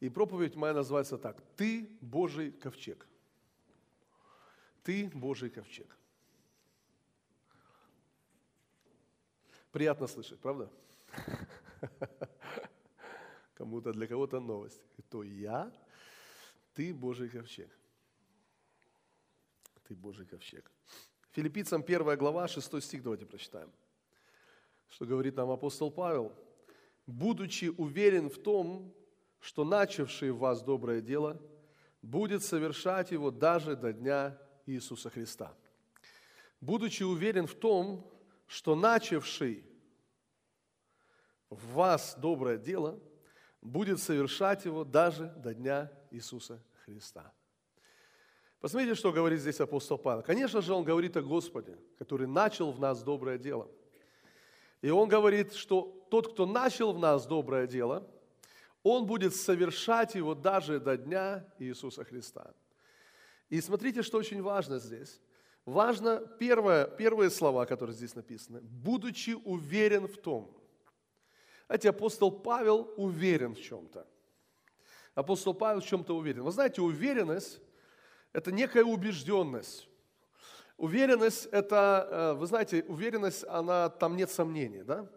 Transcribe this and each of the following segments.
И проповедь моя называется так. Ты Божий ковчег. Ты Божий ковчег. Приятно слышать, правда? Кому-то, для кого-то новость. То я, ты Божий ковчег. Ты Божий ковчег. Филиппийцам 1 глава, 6 стих, давайте прочитаем. Что говорит нам апостол Павел. «Будучи уверен в том, что начавший в вас доброе дело будет совершать его даже до дня Иисуса Христа. Будучи уверен в том, что начавший в вас доброе дело будет совершать его даже до дня Иисуса Христа. Посмотрите, что говорит здесь апостол Павел. Конечно же, он говорит о Господе, который начал в нас доброе дело. И он говорит, что тот, кто начал в нас доброе дело, он будет совершать его даже до дня Иисуса Христа. И смотрите, что очень важно здесь. Важно первое, первые слова, которые здесь написаны. «Будучи уверен в том». Знаете, апостол Павел уверен в чем-то. Апостол Павел в чем-то уверен. Вы знаете, уверенность – это некая убежденность. Уверенность – это, э, вы знаете, уверенность, она, там нет сомнений, да?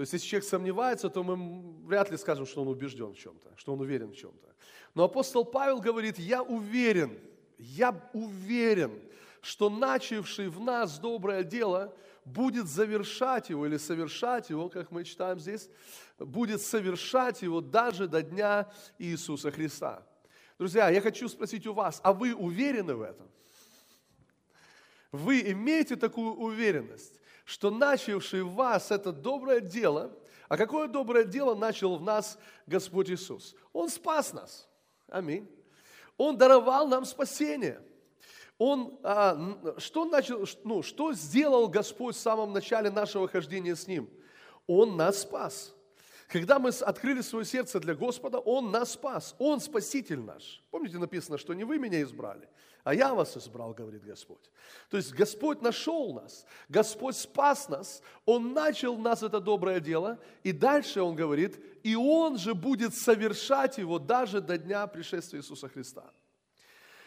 То есть, если человек сомневается, то мы вряд ли скажем, что он убежден в чем-то, что он уверен в чем-то. Но апостол Павел говорит, я уверен, я уверен, что начавший в нас доброе дело будет завершать его или совершать его, как мы читаем здесь, будет совершать его даже до дня Иисуса Христа. Друзья, я хочу спросить у вас, а вы уверены в этом? Вы имеете такую уверенность? Что начавший в вас это доброе дело, а какое доброе дело начал в нас Господь Иисус? Он спас нас. Аминь. Он даровал нам спасение. Он, а, что, начал, ну, что сделал Господь в самом начале нашего хождения с Ним? Он нас спас. Когда мы открыли свое сердце для Господа, Он нас спас. Он спаситель наш. Помните, написано, что не вы меня избрали, а я вас избрал, говорит Господь. То есть Господь нашел нас, Господь спас нас, Он начал нас это доброе дело, и дальше Он говорит, и Он же будет совершать его даже до дня пришествия Иисуса Христа.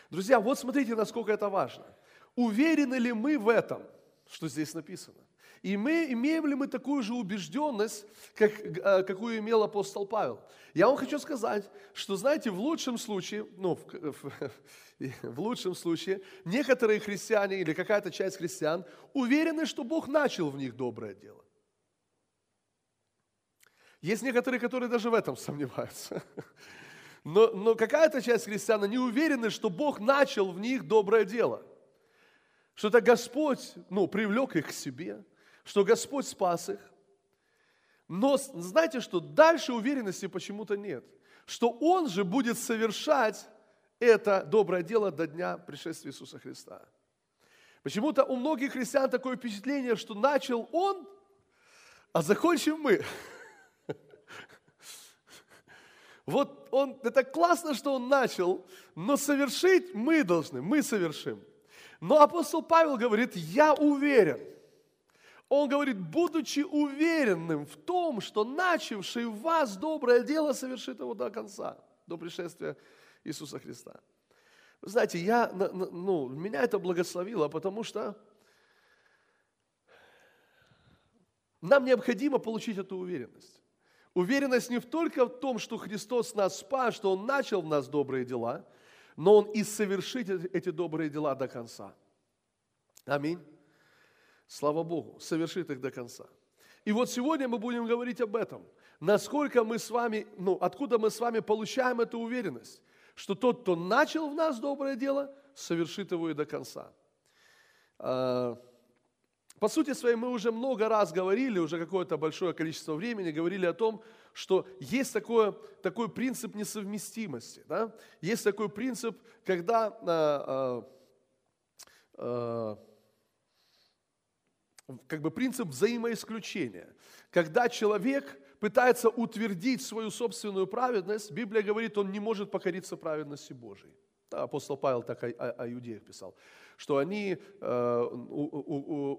Друзья, вот смотрите, насколько это важно. Уверены ли мы в этом, что здесь написано? И мы, имеем ли мы такую же убежденность, как, э, какую имел апостол Павел? Я вам хочу сказать, что, знаете, в лучшем случае, ну, в, в, в лучшем случае, некоторые христиане или какая-то часть христиан уверены, что Бог начал в них доброе дело. Есть некоторые, которые даже в этом сомневаются. Но, но какая-то часть христиан не уверены, что Бог начал в них доброе дело. Что это Господь ну, привлек их к себе, что Господь спас их. Но знаете что, дальше уверенности почему-то нет. Что Он же будет совершать это доброе дело до дня пришествия Иисуса Христа. Почему-то у многих христиан такое впечатление, что начал Он, а закончим мы. Вот он, это классно, что он начал, но совершить мы должны, мы совершим. Но апостол Павел говорит, я уверен – он говорит, будучи уверенным в том, что начавший в вас доброе дело совершит его до конца, до пришествия Иисуса Христа. Вы знаете, я, ну, меня это благословило, потому что нам необходимо получить эту уверенность. Уверенность не только в том, что Христос нас спас, что Он начал в нас добрые дела, но Он и совершит эти добрые дела до конца. Аминь. Слава Богу, совершит их до конца. И вот сегодня мы будем говорить об этом. Насколько мы с вами, ну, откуда мы с вами получаем эту уверенность, что тот, кто начал в нас доброе дело, совершит его и до конца. А, по сути своей, мы уже много раз говорили, уже какое-то большое количество времени говорили о том, что есть такое, такой принцип несовместимости. Да? Есть такой принцип, когда а, а, как бы принцип взаимоисключения. Когда человек пытается утвердить свою собственную праведность, Библия говорит, он не может покориться праведности Божией. апостол Павел так о, о, о иудеях писал, что они, э,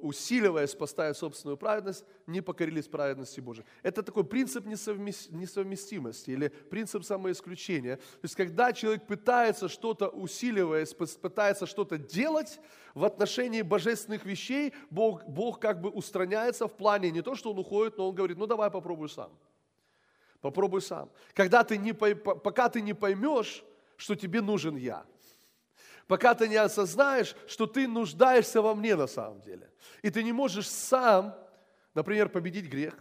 усиливаясь, поставив собственную праведность, не покорились праведности Божией. Это такой принцип несовместимости или принцип самоисключения. То есть, когда человек пытается что-то усиливаясь, пытается что-то делать в отношении божественных вещей, Бог, Бог как бы устраняется в плане не то, что он уходит, но он говорит, ну давай попробуй сам. Попробуй сам. Когда ты не, пока ты не поймешь, что тебе нужен я. Пока ты не осознаешь, что ты нуждаешься во мне на самом деле. И ты не можешь сам, например, победить грех.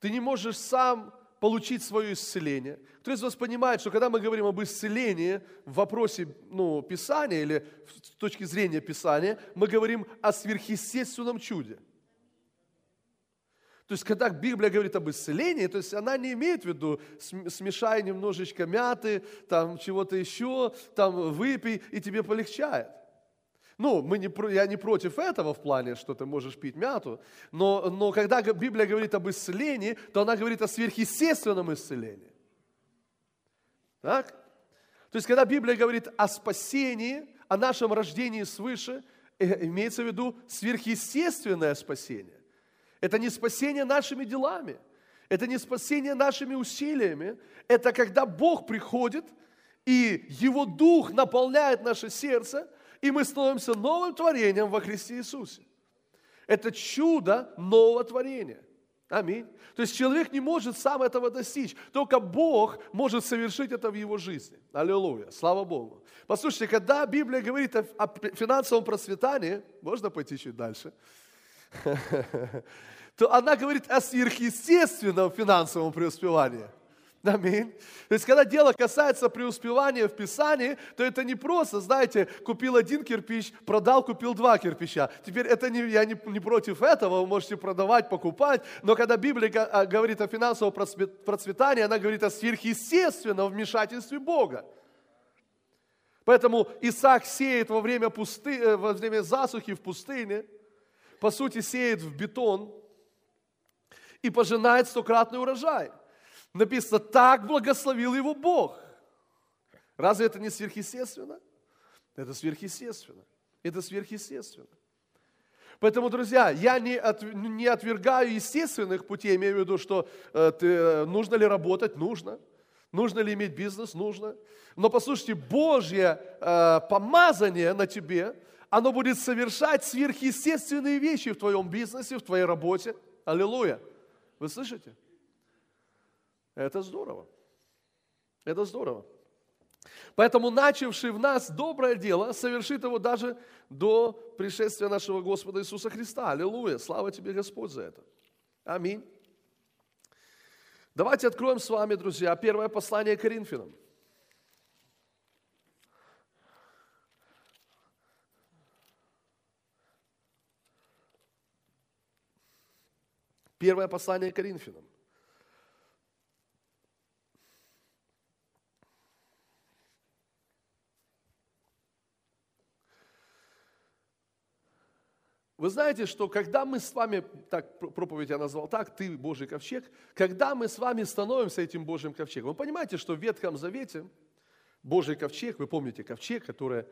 Ты не можешь сам получить свое исцеление. Кто из вас понимает, что когда мы говорим об исцелении в вопросе ну, Писания или с точки зрения Писания, мы говорим о сверхъестественном чуде – то есть, когда Библия говорит об исцелении, то есть она не имеет в виду, смешай немножечко мяты, там чего-то еще, там выпей, и тебе полегчает. Ну, мы не, я не против этого в плане, что ты можешь пить мяту, но, но когда Библия говорит об исцелении, то она говорит о сверхъестественном исцелении. Так? То есть, когда Библия говорит о спасении, о нашем рождении свыше, э, имеется в виду сверхъестественное спасение. Это не спасение нашими делами. Это не спасение нашими усилиями. Это когда Бог приходит, и Его Дух наполняет наше сердце, и мы становимся новым творением во Христе Иисусе. Это чудо нового творения. Аминь. То есть человек не может сам этого достичь. Только Бог может совершить это в его жизни. Аллилуйя. Слава Богу. Послушайте, когда Библия говорит о, финансовом процветании, можно пойти чуть дальше – то она говорит о сверхъестественном финансовом преуспевании. Аминь. То есть, когда дело касается преуспевания в Писании, то это не просто, знаете, купил один кирпич, продал, купил два кирпича. Теперь это не, я не, не против этого, вы можете продавать, покупать, но когда Библия а, говорит о финансовом процветании, она говорит о сверхъестественном вмешательстве Бога. Поэтому Исаак сеет во время, пусты, э, во время засухи в пустыне – по сути, сеет в бетон и пожинает стократный урожай. Написано, так благословил его Бог. Разве это не сверхъестественно? Это сверхъестественно. Это сверхъестественно. Поэтому, друзья, я не, от, не отвергаю естественных путей, имею в виду, что э, ты, нужно ли работать, нужно. Нужно ли иметь бизнес, нужно. Но послушайте, Божье э, помазание на тебе, оно будет совершать сверхъестественные вещи в твоем бизнесе, в твоей работе. Аллилуйя. Вы слышите? Это здорово. Это здорово. Поэтому начавший в нас доброе дело совершит его даже до пришествия нашего Господа Иисуса Христа. Аллилуйя. Слава тебе, Господь, за это. Аминь. Давайте откроем с вами, друзья, первое послание Коринфянам. Первое послание Коринфянам. Вы знаете, что когда мы с вами, так проповедь я назвал так, ты Божий ковчег, когда мы с вами становимся этим Божьим ковчегом, вы понимаете, что в Ветхом Завете Божий ковчег, вы помните ковчег, который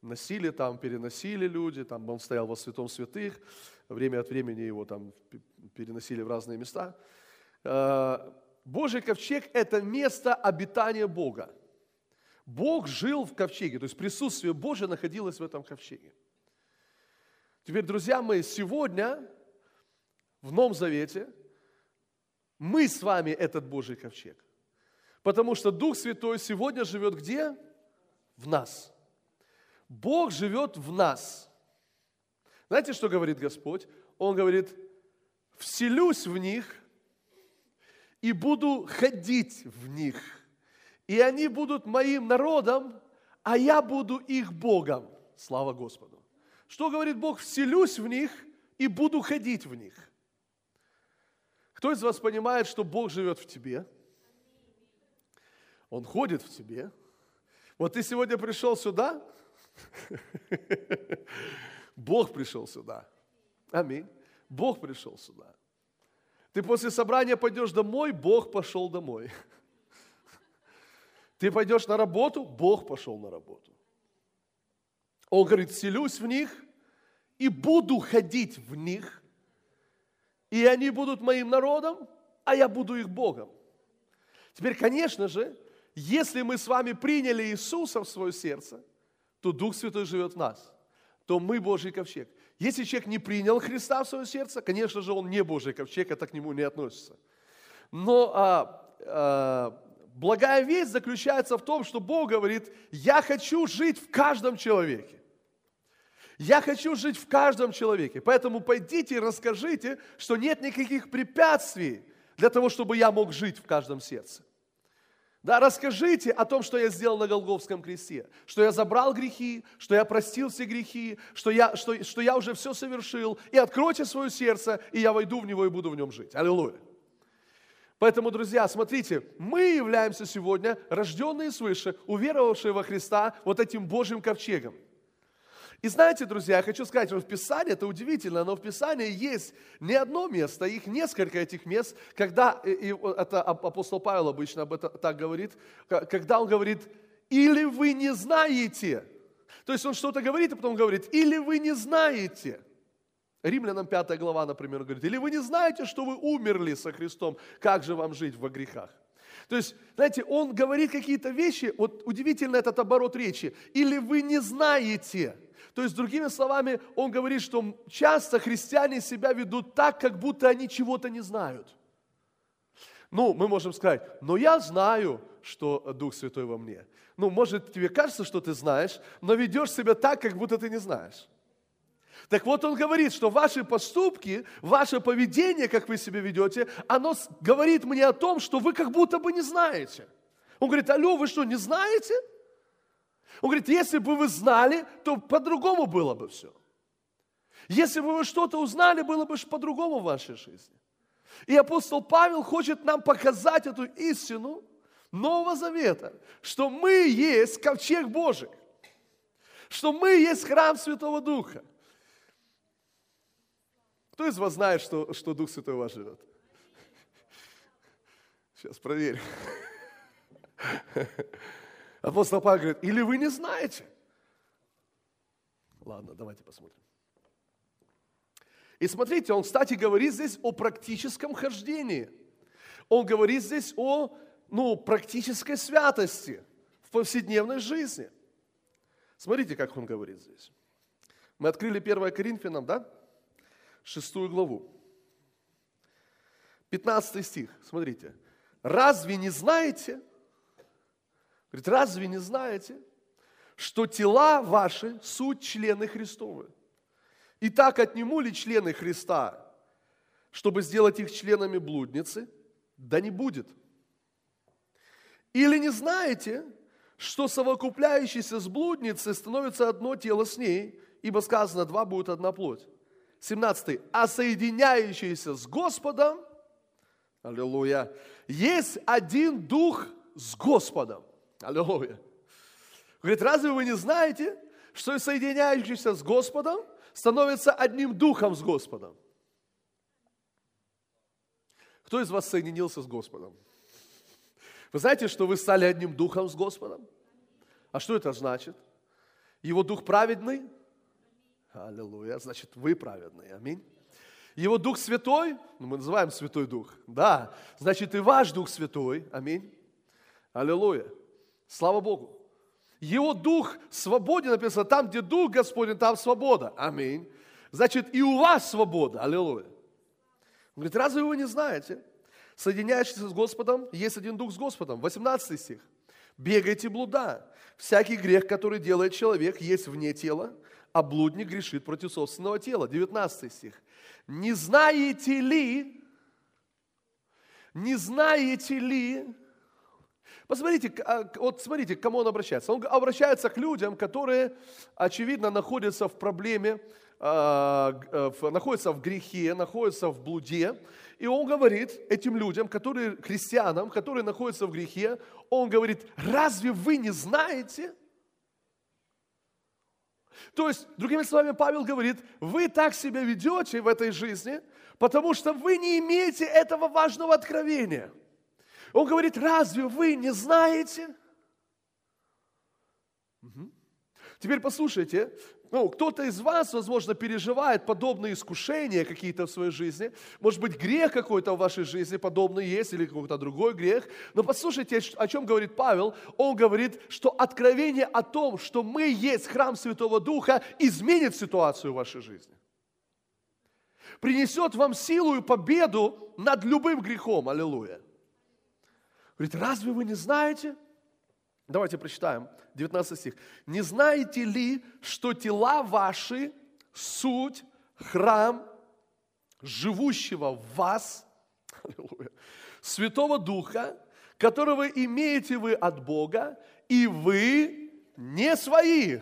носили там, переносили люди, там он стоял во святом святых, время от времени его там переносили в разные места. Э, Божий ковчег – это место обитания Бога. Бог жил в ковчеге, то есть присутствие Божие находилось в этом ковчеге. Теперь, друзья мои, сегодня в Новом Завете мы с вами этот Божий ковчег. Потому что Дух Святой сегодня живет где? В нас. Бог живет в нас. Знаете, что говорит Господь? Он говорит, вселюсь в них и буду ходить в них. И они будут моим народом, а я буду их Богом. Слава Господу. Что говорит Бог? Вселюсь в них и буду ходить в них. Кто из вас понимает, что Бог живет в тебе? Он ходит в тебе. Вот ты сегодня пришел сюда, Бог пришел сюда. Аминь. Бог пришел сюда. Ты после собрания пойдешь домой, Бог пошел домой. Ты пойдешь на работу, Бог пошел на работу. Он говорит, селюсь в них и буду ходить в них, и они будут моим народом, а я буду их Богом. Теперь, конечно же, если мы с вами приняли Иисуса в свое сердце, то Дух Святой живет в нас, то мы Божий ковчег. Если человек не принял Христа в свое сердце, конечно же, он не Божий ковчег, это к нему не относится. Но а, а, благая весть заключается в том, что Бог говорит, я хочу жить в каждом человеке. Я хочу жить в каждом человеке. Поэтому пойдите и расскажите, что нет никаких препятствий для того, чтобы я мог жить в каждом сердце. Да, расскажите о том, что я сделал на Голговском кресте, что я забрал грехи, что я простил все грехи, что я, что, что я уже все совершил, и откройте свое сердце, и я войду в него и буду в нем жить. Аллилуйя. Поэтому, друзья, смотрите, мы являемся сегодня рожденные свыше, уверовавшие во Христа вот этим Божьим ковчегом. И знаете, друзья, я хочу сказать, что в Писании, это удивительно, но в Писании есть не одно место, их несколько этих мест, когда, и это апостол Павел обычно об этом так говорит, когда он говорит, или вы не знаете. То есть он что-то говорит, а потом говорит, или вы не знаете. Римлянам 5 глава, например, говорит, или вы не знаете, что вы умерли со Христом, как же вам жить во грехах? То есть, знаете, он говорит какие-то вещи, вот удивительно этот оборот речи, или вы не знаете – то есть, другими словами, он говорит, что часто христиане себя ведут так, как будто они чего-то не знают. Ну, мы можем сказать, но я знаю, что Дух Святой во мне. Ну, может, тебе кажется, что ты знаешь, но ведешь себя так, как будто ты не знаешь. Так вот он говорит, что ваши поступки, ваше поведение, как вы себя ведете, оно говорит мне о том, что вы как будто бы не знаете. Он говорит, алло, вы что, не знаете? Он говорит, если бы вы знали, то по-другому было бы все. Если бы вы что-то узнали, было бы по-другому в вашей жизни. И апостол Павел хочет нам показать эту истину Нового Завета, что мы есть ковчег Божий, что мы есть храм Святого Духа. Кто из вас знает, что, что Дух Святой у вас живет? Сейчас проверим. Апостол Павел говорит, или вы не знаете? Ладно, давайте посмотрим. И смотрите, он, кстати, говорит здесь о практическом хождении. Он говорит здесь о ну, практической святости в повседневной жизни. Смотрите, как он говорит здесь. Мы открыли 1 Коринфянам, да? Шестую главу. 15 стих, смотрите. «Разве не знаете, Говорит, разве не знаете, что тела ваши суть члены Христовы? И так отниму ли члены Христа, чтобы сделать их членами блудницы? Да не будет. Или не знаете, что совокупляющийся с блудницей становится одно тело с ней, ибо сказано, два будет одна плоть. 17. А соединяющийся с Господом, аллилуйя, есть один дух с Господом. Аллилуйя. Говорит, разве вы не знаете, что соединяющийся с Господом становится одним духом с Господом? Кто из вас соединился с Господом? Вы знаете, что вы стали одним духом с Господом? А что это значит? Его дух праведный? Аллилуйя. Значит, вы праведные. Аминь. Его Дух Святой, ну, мы называем Святой Дух, да, значит и ваш Дух Святой, аминь. Аллилуйя. Слава Богу. Его дух свободен, написано, там, где дух Господень, там свобода. Аминь. Значит, и у вас свобода. Аллилуйя. Он говорит, разве вы не знаете? Соединяющийся с Господом, есть один дух с Господом. 18 стих. Бегайте блуда. Всякий грех, который делает человек, есть вне тела, а блудник грешит против собственного тела. 19 стих. Не знаете ли, не знаете ли, Посмотрите, а, вот смотрите, к кому он обращается. Он обращается к людям, которые, очевидно, находятся в проблеме, а, э, находятся в грехе, находятся в блуде. И он говорит этим людям, которые, христианам, которые находятся в грехе, он говорит, разве вы не знаете? То есть, другими словами, Павел говорит, вы так себя ведете в этой жизни, потому что вы не имеете этого важного откровения – он говорит, разве вы не знаете? Угу. Теперь послушайте, ну, кто-то из вас, возможно, переживает подобные искушения какие-то в своей жизни. Может быть, грех какой-то в вашей жизни подобный есть или какой-то другой грех. Но послушайте, о чем говорит Павел. Он говорит, что откровение о том, что мы есть храм Святого Духа, изменит ситуацию в вашей жизни. Принесет вам силу и победу над любым грехом. Аллилуйя. Говорит, разве вы не знаете? Давайте прочитаем 19 стих. «Не знаете ли, что тела ваши – суть, храм живущего в вас, аллилуйя, Святого Духа, которого имеете вы от Бога, и вы не свои».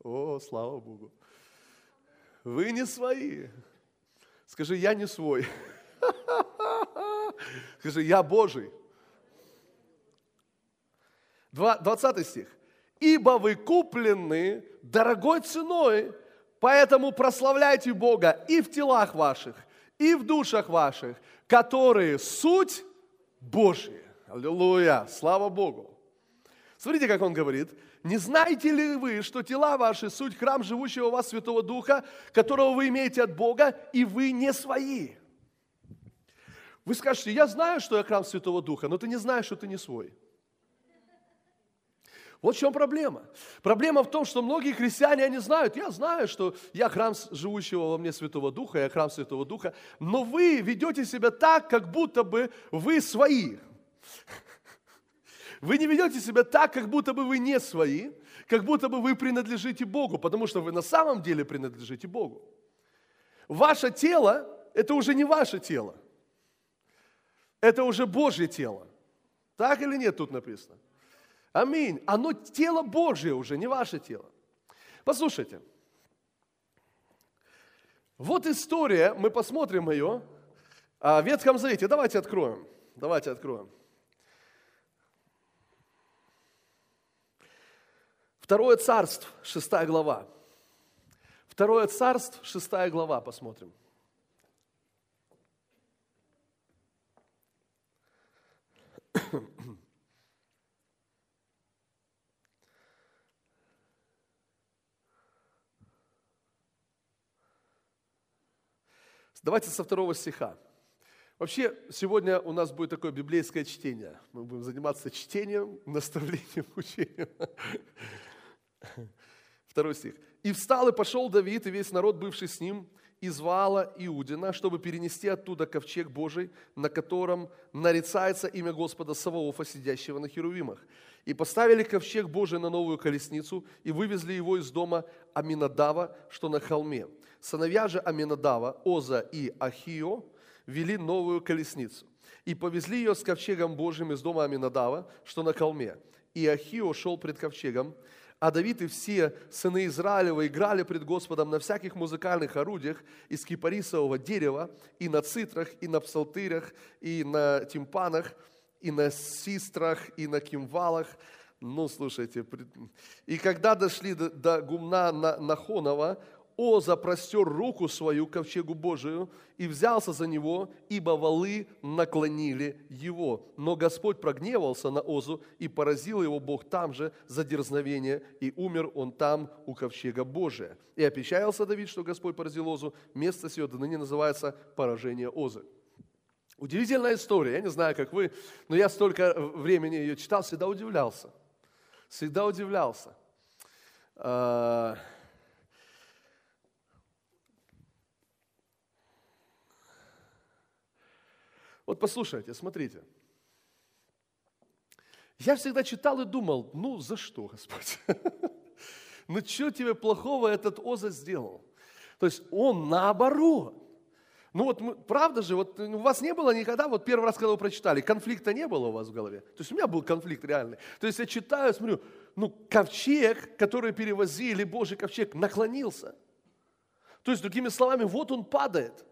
О, слава Богу. Вы не свои. Скажи, я не свой. Скажи, я Божий. 20 стих. «Ибо вы куплены дорогой ценой, поэтому прославляйте Бога и в телах ваших, и в душах ваших, которые суть Божья». Аллилуйя! Слава Богу! Смотрите, как он говорит. «Не знаете ли вы, что тела ваши – суть храм живущего у вас Святого Духа, которого вы имеете от Бога, и вы не свои?» Вы скажете, я знаю, что я храм Святого Духа, но ты не знаешь, что ты не свой. Вот в чем проблема. Проблема в том, что многие христиане, они знают, я знаю, что я храм живущего во мне Святого Духа, я храм Святого Духа, но вы ведете себя так, как будто бы вы свои. Вы не ведете себя так, как будто бы вы не свои, как будто бы вы принадлежите Богу, потому что вы на самом деле принадлежите Богу. Ваше тело – это уже не ваше тело. Это уже Божье тело. Так или нет тут написано? Аминь. Оно тело Божье уже, не ваше тело. Послушайте. Вот история, мы посмотрим ее о Ветхом Завете. Давайте откроем. Давайте откроем. Второе царство, шестая глава. Второе царство, шестая глава, посмотрим. Давайте со второго стиха. Вообще, сегодня у нас будет такое библейское чтение. Мы будем заниматься чтением, наставлением, учением. Второй стих. «И встал и пошел Давид, и весь народ, бывший с ним, из Вала Иудина, чтобы перенести оттуда ковчег Божий, на котором нарицается имя Господа Саваофа, сидящего на херувимах. И поставили ковчег Божий на новую колесницу и вывезли его из дома Аминадава, что на холме. Сыновья же Аминадава, Оза и Ахио, вели новую колесницу. И повезли ее с ковчегом Божьим из дома Аминадава, что на холме. И Ахио шел пред ковчегом, а Давид и все сыны Израилева играли пред Господом на всяких музыкальных орудиях из кипарисового дерева, и на цитрах, и на псалтырях, и на тимпанах, и на систрах, и на кимвалах. Ну, слушайте, и когда дошли до, до гумна Нахонова, Оза простер руку свою к ковчегу Божию и взялся за него, ибо валы наклонили его. Но Господь прогневался на Озу и поразил его Бог там же за дерзновение, и умер он там у ковчега Божия. И опечалился Давид, что Господь поразил Озу. Место сие до ныне называется поражение Озы. Удивительная история. Я не знаю, как вы, но я столько времени ее читал, всегда удивлялся. Всегда удивлялся. Вот послушайте, смотрите. Я всегда читал и думал, ну за что, Господь? Ну что тебе плохого этот Оза сделал? То есть он наоборот. Ну вот, правда же, вот у вас не было никогда, вот первый раз, когда вы прочитали, конфликта не было у вас в голове? То есть у меня был конфликт реальный. То есть я читаю, смотрю, ну ковчег, который перевозили, Божий ковчег, наклонился. То есть, другими словами, вот он падает.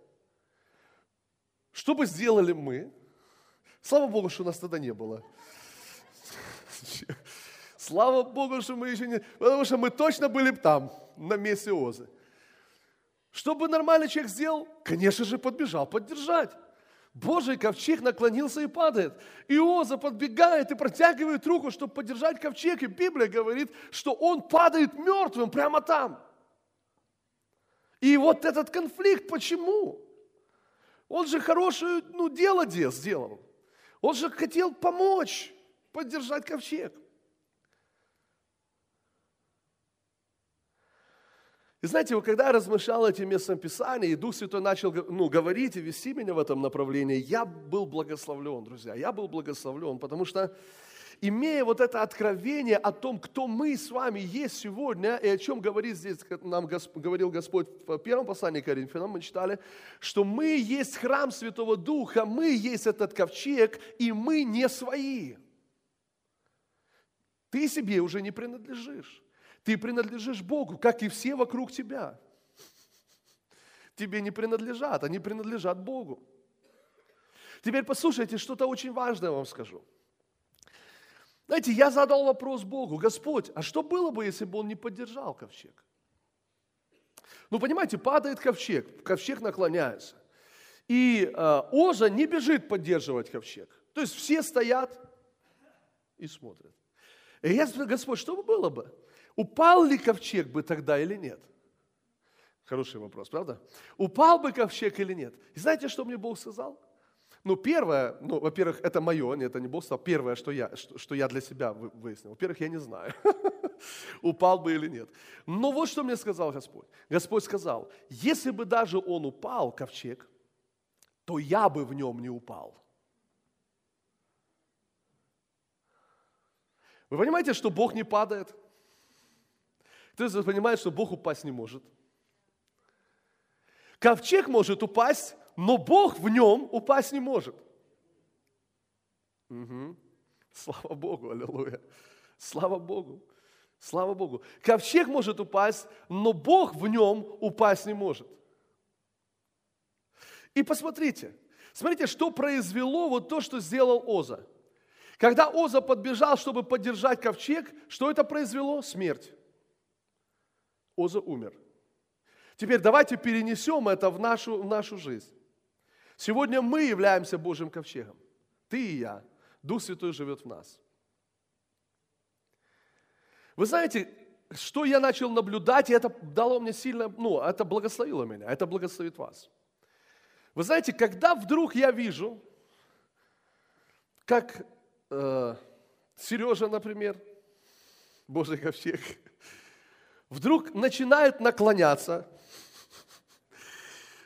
Что бы сделали мы? Слава Богу, что нас тогда не было. Слава Богу, что мы еще не... Потому что мы точно были бы там, на месте Озы. Что бы нормальный человек сделал? Конечно же, подбежал поддержать. Божий ковчег наклонился и падает. Иоза подбегает и протягивает руку, чтобы поддержать ковчег. И Библия говорит, что он падает мертвым прямо там. И вот этот конфликт, почему? Он же хорошее ну, дело сделал. Он же хотел помочь поддержать ковчег. И знаете, когда я размышлял этим местом Писания, и Дух Святой начал ну, говорить и вести меня в этом направлении, я был благословлен, друзья. Я был благословлен, потому что имея вот это откровение о том, кто мы с вами есть сегодня, и о чем говорит здесь, нам говорил Господь в первом послании к Коринфянам, мы читали, что мы есть храм Святого Духа, мы есть этот ковчег, и мы не свои. Ты себе уже не принадлежишь. Ты принадлежишь Богу, как и все вокруг тебя. Тебе не принадлежат, они принадлежат Богу. Теперь послушайте, что-то очень важное вам скажу. Знаете, я задал вопрос Богу, Господь, а что было бы, если бы он не поддержал ковчег? Ну, понимаете, падает ковчег, ковчег наклоняется. И э, Оза не бежит поддерживать ковчег. То есть все стоят и смотрят. И я спрашиваю, Господь, что бы было бы? Упал ли ковчег бы тогда или нет? Хороший вопрос, правда? Упал бы ковчег или нет? И знаете, что мне Бог сказал? Ну, первое, ну, во-первых, это мое, нет, это не Бог сказал. Первое, что я, что, что я для себя выяснил. Во-первых, я не знаю, упал бы или нет. Но вот что мне сказал Господь. Господь сказал, если бы даже он упал, ковчег, то я бы в нем не упал. Вы понимаете, что Бог не падает? Кто из вас понимает, что Бог упасть не может? Ковчег может упасть, но Бог в нем упасть не может. Угу. Слава Богу, аллилуйя. Слава Богу. Слава Богу. Ковчег может упасть, но Бог в нем упасть не может. И посмотрите, смотрите, что произвело вот то, что сделал Оза. Когда Оза подбежал, чтобы поддержать ковчег, что это произвело? Смерть. Оза умер. Теперь давайте перенесем это в нашу, в нашу жизнь. Сегодня мы являемся Божьим ковчегом. Ты и я. Дух Святой живет в нас. Вы знаете, что я начал наблюдать, и это дало мне сильно, ну, это благословило меня, это благословит вас. Вы знаете, когда вдруг я вижу, как э, Сережа, например, Божий ковчег, вдруг начинают наклоняться,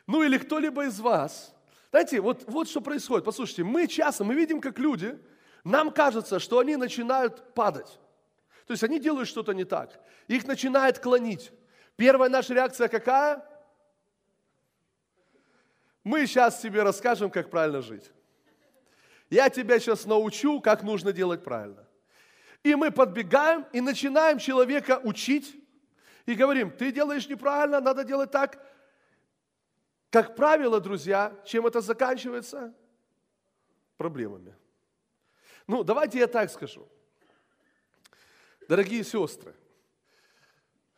ну или кто-либо из вас. Знаете, вот, вот что происходит. Послушайте, мы часто, мы видим, как люди, нам кажется, что они начинают падать. То есть они делают что-то не так. Их начинает клонить. Первая наша реакция какая? Мы сейчас тебе расскажем, как правильно жить. Я тебя сейчас научу, как нужно делать правильно. И мы подбегаем и начинаем человека учить, и говорим, ты делаешь неправильно, надо делать так. Как правило, друзья, чем это заканчивается? Проблемами. Ну, давайте я так скажу. Дорогие сестры,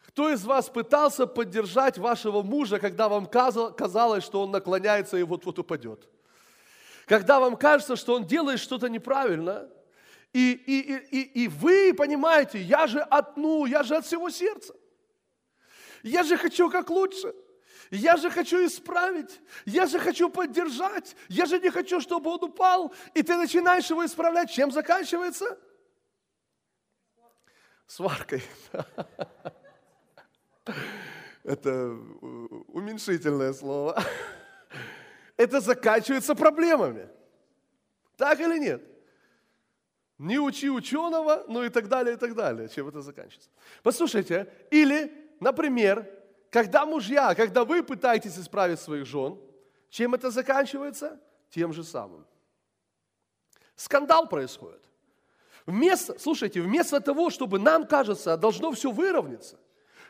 кто из вас пытался поддержать вашего мужа, когда вам казалось, что он наклоняется и вот-вот упадет? Когда вам кажется, что он делает что-то неправильно, и, и, и, и, вы понимаете, я же от, ну, я же от всего сердца. Я же хочу как лучше. Я же хочу исправить. Я же хочу поддержать. Я же не хочу, чтобы он упал. И ты начинаешь его исправлять. Чем заканчивается? Сваркой. Это уменьшительное слово. Это заканчивается проблемами. Так или нет? Не учи ученого, ну и так далее, и так далее. Чем это заканчивается? Послушайте, или Например, когда мужья, когда вы пытаетесь исправить своих жен, чем это заканчивается? Тем же самым. Скандал происходит. Вместо, слушайте, вместо того, чтобы нам кажется, должно все выровняться,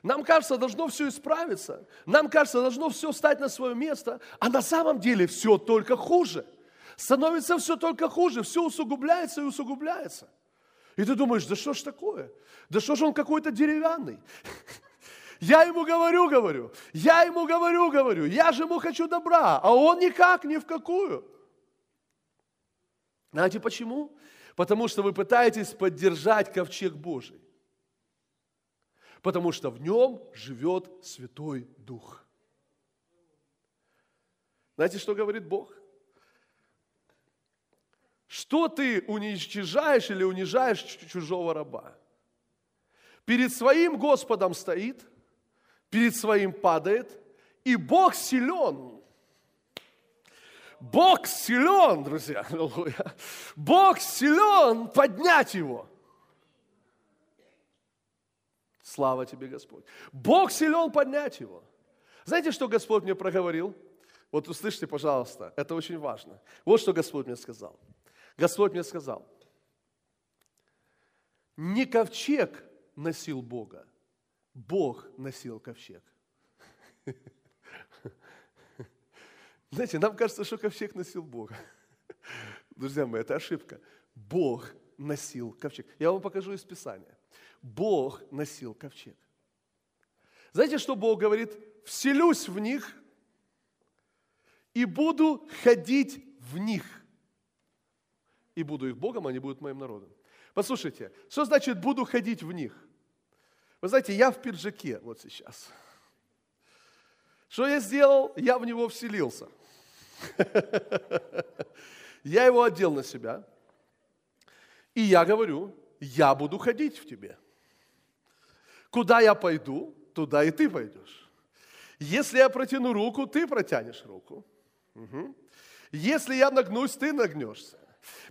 нам кажется, должно все исправиться, нам кажется, должно все встать на свое место, а на самом деле все только хуже. Становится все только хуже, все усугубляется и усугубляется. И ты думаешь, да что ж такое? Да что ж он какой-то деревянный? Я ему говорю, говорю, я ему говорю, говорю, я же ему хочу добра, а он никак, ни в какую. Знаете почему? Потому что вы пытаетесь поддержать ковчег Божий. Потому что в нем живет Святой Дух. Знаете, что говорит Бог? Что ты уничтожаешь или унижаешь чужого раба? Перед своим Господом стоит, перед своим падает, и Бог силен. Бог силен, друзья. Бог силен поднять его. Слава тебе, Господь. Бог силен поднять его. Знаете, что Господь мне проговорил? Вот услышьте, пожалуйста, это очень важно. Вот что Господь мне сказал. Господь мне сказал, не ковчег носил Бога, Бог носил ковчег. Знаете, нам кажется, что ковчег носил Бога. Друзья мои, это ошибка. Бог носил ковчег. Я вам покажу из Писания. Бог носил ковчег. Знаете, что Бог говорит? Вселюсь в них и буду ходить в них. И буду их Богом, они будут моим народом. Послушайте, что значит буду ходить в них? Вы знаете, я в пиджаке вот сейчас. Что я сделал? Я в него вселился. Я его одел на себя. И я говорю, я буду ходить в тебе. Куда я пойду, туда и ты пойдешь. Если я протяну руку, ты протянешь руку. Если я нагнусь, ты нагнешься.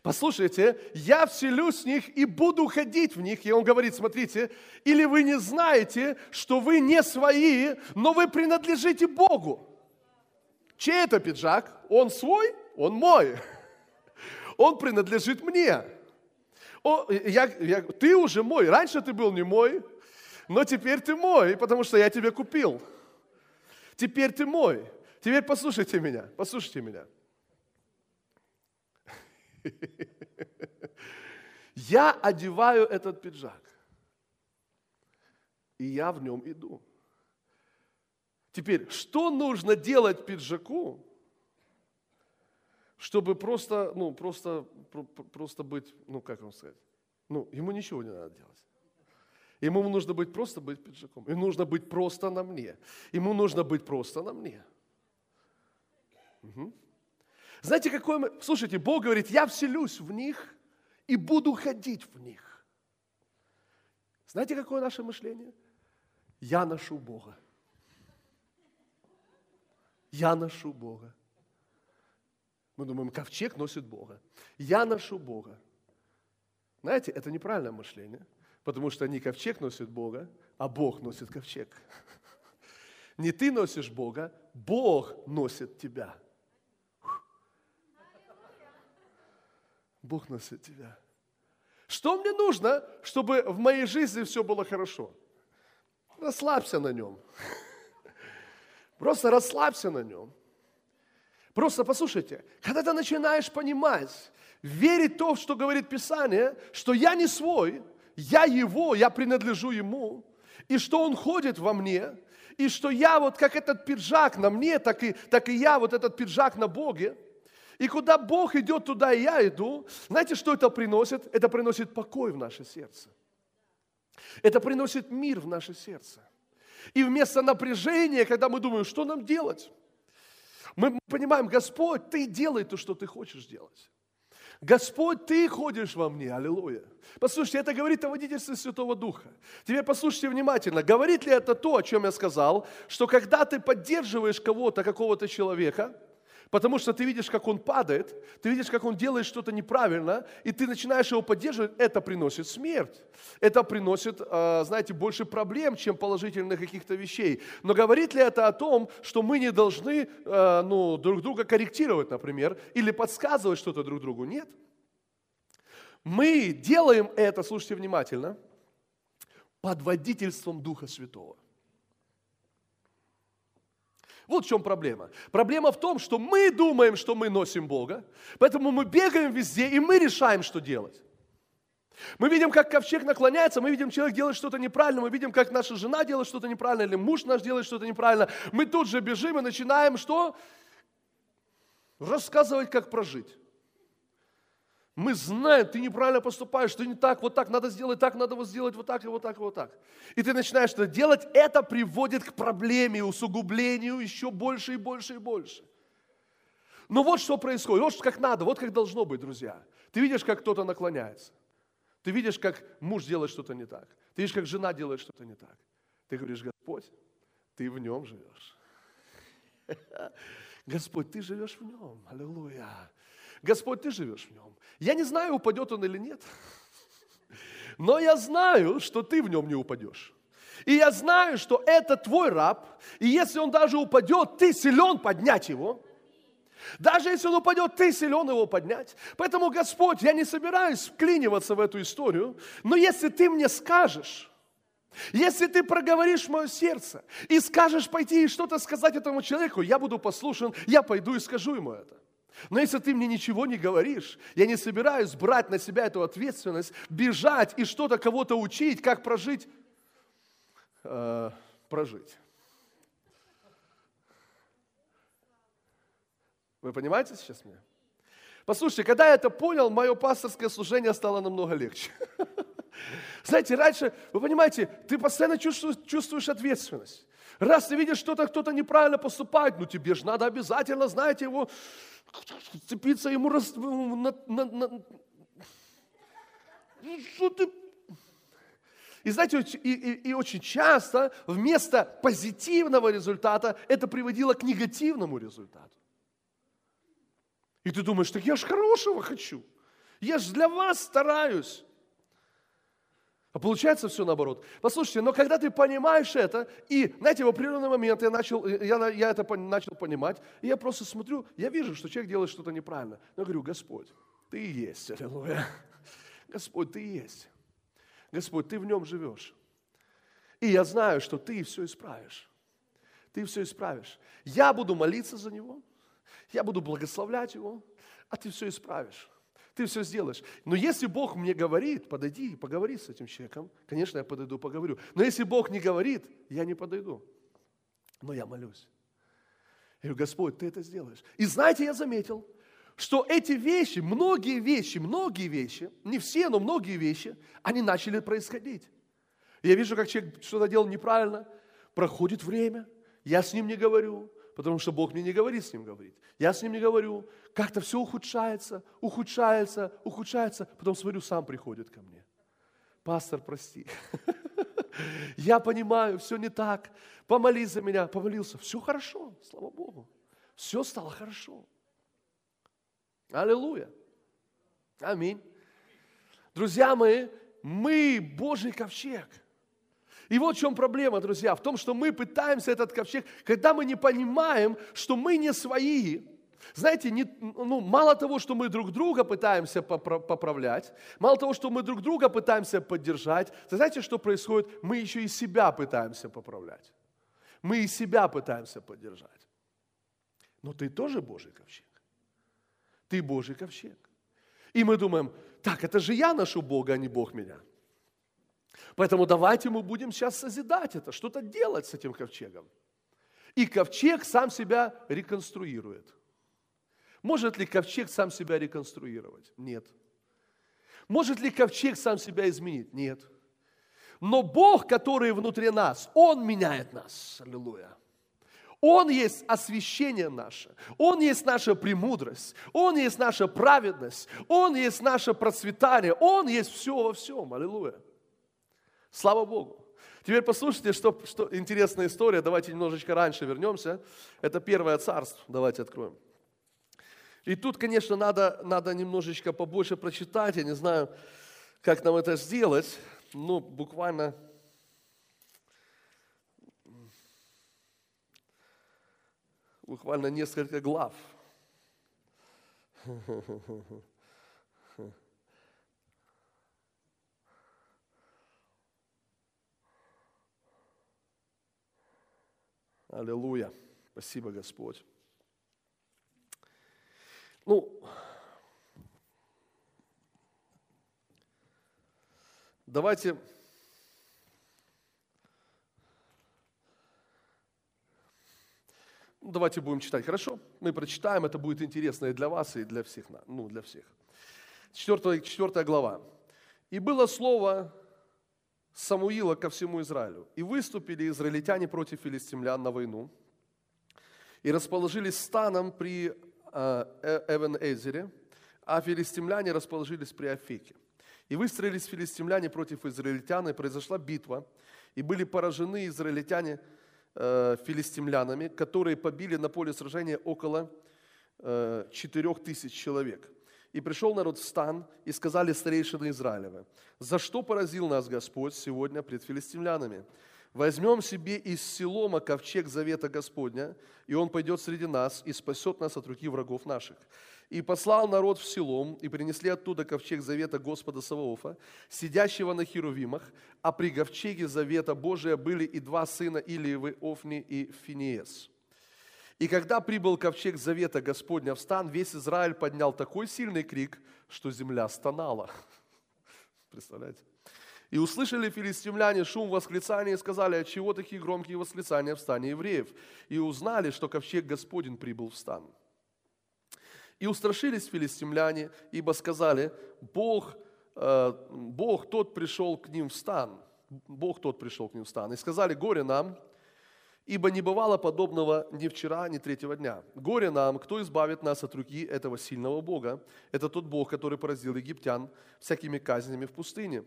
Послушайте, я вселюсь в них и буду ходить в них. И он говорит, смотрите, или вы не знаете, что вы не свои, но вы принадлежите Богу. Чей это пиджак? Он свой? Он мой. Он принадлежит мне. О, я, я, ты уже мой. Раньше ты был не мой, но теперь ты мой, потому что я тебя купил. Теперь ты мой. Теперь послушайте меня, послушайте меня. Я одеваю этот пиджак, и я в нем иду. Теперь, что нужно делать пиджаку, чтобы просто, ну, просто, просто быть, ну, как вам сказать, ну, ему ничего не надо делать. Ему нужно быть просто быть пиджаком. Ему нужно быть просто на мне. Ему нужно быть просто на мне. Угу. Знаете, какой мы... Слушайте, Бог говорит, я вселюсь в них и буду ходить в них. Знаете, какое наше мышление? Я ношу Бога. Я ношу Бога. Мы думаем, ковчег носит Бога. Я ношу Бога. Знаете, это неправильное мышление, потому что не ковчег носит Бога, а Бог носит ковчег. Не ты носишь Бога, Бог носит тебя. Бог носит тебя. Что мне нужно, чтобы в моей жизни все было хорошо? Расслабься на нем. Просто расслабься на нем. Просто послушайте, когда ты начинаешь понимать, верить то, что говорит Писание, что я не свой, я его, я принадлежу ему, и что он ходит во мне, и что я вот как этот пиджак на мне, так и, так и я вот этот пиджак на Боге – и куда Бог идет, туда и я иду. Знаете, что это приносит? Это приносит покой в наше сердце. Это приносит мир в наше сердце. И вместо напряжения, когда мы думаем, что нам делать, мы понимаем, Господь, Ты делай то, что Ты хочешь делать. Господь, Ты ходишь во мне, аллилуйя. Послушайте, это говорит о водительстве Святого Духа. Теперь послушайте внимательно. Говорит ли это то, о чем я сказал, что когда ты поддерживаешь кого-то, какого-то человека, Потому что ты видишь, как он падает, ты видишь, как он делает что-то неправильно, и ты начинаешь его поддерживать, это приносит смерть. Это приносит, а, знаете, больше проблем, чем положительных каких-то вещей. Но говорит ли это о том, что мы не должны а, ну, друг друга корректировать, например, или подсказывать что-то друг другу? Нет. Мы делаем это, слушайте внимательно, под водительством Духа Святого. Вот в чем проблема. Проблема в том, что мы думаем, что мы носим Бога, поэтому мы бегаем везде, и мы решаем, что делать. Мы видим, как ковчег наклоняется, мы видим, человек делает что-то неправильно, мы видим, как наша жена делает что-то неправильно, или муж наш делает что-то неправильно. Мы тут же бежим и начинаем что? Рассказывать, как прожить. Мы знаем, ты неправильно поступаешь, ты не так, вот так, надо сделать так, надо вот сделать вот так, и вот так, и вот так. И ты начинаешь это делать, это приводит к проблеме, усугублению еще больше и больше и больше. Но вот что происходит, вот как надо, вот как должно быть, друзья. Ты видишь, как кто-то наклоняется. Ты видишь, как муж делает что-то не так. Ты видишь, как жена делает что-то не так. Ты говоришь, Господь, ты в нем живешь. Господь, ты живешь в нем. Аллилуйя. Господь, ты живешь в нем. Я не знаю, упадет он или нет. Но я знаю, что ты в нем не упадешь. И я знаю, что это твой раб. И если он даже упадет, ты силен поднять его. Даже если он упадет, ты силен его поднять. Поэтому, Господь, я не собираюсь вклиниваться в эту историю, но если ты мне скажешь, если ты проговоришь мое сердце и скажешь пойти и что-то сказать этому человеку, я буду послушен, я пойду и скажу ему это. Но если ты мне ничего не говоришь, я не собираюсь брать на себя эту ответственность, бежать и что-то кого-то учить, как прожить. Э, прожить. Вы понимаете сейчас меня? Послушайте, когда я это понял, мое пасторское служение стало намного легче. Знаете, раньше, вы понимаете, ты постоянно чувствуешь, чувствуешь ответственность. Раз ты видишь, что-то кто-то неправильно поступает, ну тебе же надо обязательно, знаете, его цепиться ему раз, на, на, на, ну, что ты и знаете, и, и, и очень часто вместо позитивного результата это приводило к негативному результату. И ты думаешь, так я же хорошего хочу. Я же для вас стараюсь. А получается все наоборот. Послушайте, но когда ты понимаешь это, и, знаете, в определенный момент я, начал, я, я это начал понимать, и я просто смотрю, я вижу, что человек делает что-то неправильно. Но я говорю, Господь, Ты есть, аллилуйя. Господь, Ты есть. Господь, Ты в нем живешь. И я знаю, что Ты все исправишь. Ты все исправишь. Я буду молиться за него, я буду благословлять его, а Ты все исправишь ты все сделаешь. Но если Бог мне говорит, подойди и поговори с этим человеком, конечно, я подойду, поговорю. Но если Бог не говорит, я не подойду. Но я молюсь. Я говорю, Господь, ты это сделаешь. И знаете, я заметил, что эти вещи, многие вещи, многие вещи, не все, но многие вещи, они начали происходить. Я вижу, как человек что-то делал неправильно, проходит время, я с ним не говорю, потому что Бог мне не говорит с ним говорить. Я с ним не говорю, как-то все ухудшается, ухудшается, ухудшается, потом смотрю, сам приходит ко мне. Пастор, прости. Я понимаю, все не так. Помолись за меня. Помолился. Все хорошо, слава Богу. Все стало хорошо. Аллилуйя. Аминь. Друзья мои, мы Божий ковчег – и вот в чем проблема, друзья, в том, что мы пытаемся этот ковчег, когда мы не понимаем, что мы не свои, знаете, не, ну, мало того, что мы друг друга пытаемся поправлять, мало того, что мы друг друга пытаемся поддержать, знаете, что происходит? Мы еще и себя пытаемся поправлять. Мы и себя пытаемся поддержать. Но ты тоже Божий ковчег. Ты Божий ковчег. И мы думаем, так, это же я ношу Бога, а не Бог меня – Поэтому давайте мы будем сейчас созидать это, что-то делать с этим ковчегом. И ковчег сам себя реконструирует. Может ли ковчег сам себя реконструировать? Нет. Может ли ковчег сам себя изменить? Нет. Но Бог, который внутри нас, Он меняет нас. Аллилуйя. Он есть освящение наше, Он есть наша премудрость, Он есть наша праведность, Он есть наше процветание, Он есть все во всем. Аллилуйя. Слава Богу. Теперь послушайте, что, что интересная история. Давайте немножечко раньше вернемся. Это первое царство. Давайте откроем. И тут, конечно, надо, надо немножечко побольше прочитать. Я не знаю, как нам это сделать. Ну, буквально буквально несколько глав. Аллилуйя. Спасибо, Господь. Ну, давайте ну, давайте будем читать, хорошо? Мы прочитаем, это будет интересно и для вас, и для всех, ну, для всех. 4, 4 глава. «И было слово Самуила ко всему Израилю. И выступили израильтяне против филистимлян на войну, и расположились станом при э, э, Эвен-Эзере, а филистимляне расположились при Афеке. И выстроились филистимляне против израильтян, и произошла битва, и были поражены израильтяне э, филистимлянами, которые побили на поле сражения около четырех тысяч человек – и пришел народ в стан, и сказали старейшины Израилевы, «За что поразил нас Господь сегодня пред филистимлянами? Возьмем себе из Силома ковчег завета Господня, и он пойдет среди нас и спасет нас от руки врагов наших». И послал народ в Силом, и принесли оттуда ковчег завета Господа Саваофа, сидящего на херувимах, а при ковчеге завета Божия были и два сына Илиевы, Офни и Финиес. И когда прибыл ковчег завета Господня в стан, весь Израиль поднял такой сильный крик, что земля стонала. Представляете? И услышали филистимляне шум восклицания и сказали, от чего такие громкие восклицания в стане евреев? И узнали, что ковчег Господень прибыл в стан. И устрашились филистимляне, ибо сказали, Бог, э, Бог тот пришел к ним в стан. Бог тот пришел к ним в стан. И сказали, горе нам, Ибо не бывало подобного ни вчера, ни третьего дня. Горе нам, кто избавит нас от руки этого сильного Бога. Это тот Бог, который поразил египтян всякими казнями в пустыне.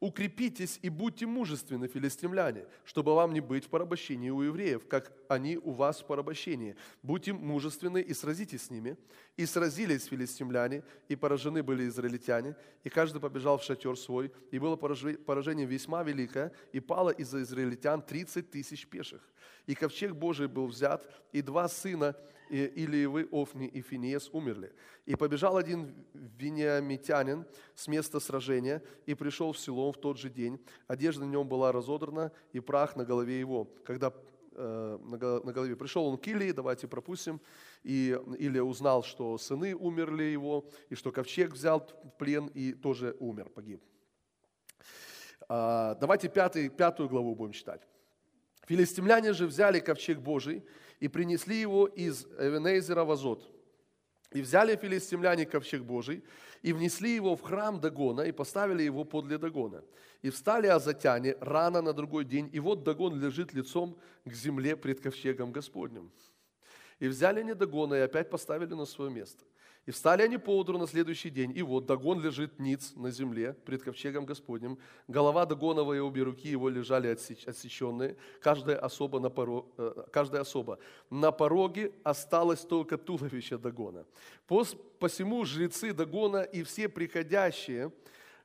Укрепитесь и будьте мужественны, филистимляне, чтобы вам не быть в порабощении у евреев, как они у вас в порабощении. Будьте мужественны и сразитесь с ними. И сразились филистимляне, и поражены были израильтяне, и каждый побежал в шатер свой, и было поражение весьма великое, и пало из-за израильтян 30 тысяч пеших. И ковчег Божий был взят, и два сына Илиевы, Офни и Финиес умерли. И побежал один вениамитянин с места сражения и пришел в село в тот же день. Одежда на нем была разодрана, и прах на голове его. Когда э, на голове. Пришел он к Илии, давайте пропустим, и Илия узнал, что сыны умерли его, и что ковчег взял в плен и тоже умер, погиб. А, давайте пятый, пятую главу будем читать. Филистимляне же взяли ковчег Божий и принесли его из Эвенезера в Азот. И взяли филистимляне ковчег Божий, и внесли его в храм Дагона, и поставили его подле Дагона. И встали азотяне рано на другой день, и вот Дагон лежит лицом к земле пред ковчегом Господним. И взяли они Дагона, и опять поставили на свое место – и встали они поутру на следующий день, и вот Дагон лежит ниц на земле пред ковчегом Господним. Голова Дагонова и обе руки его лежали отсеченные, каждая особа на, поро... Э, каждая особа. на пороге осталось только туловище Дагона. Посему жрецы Дагона и все приходящие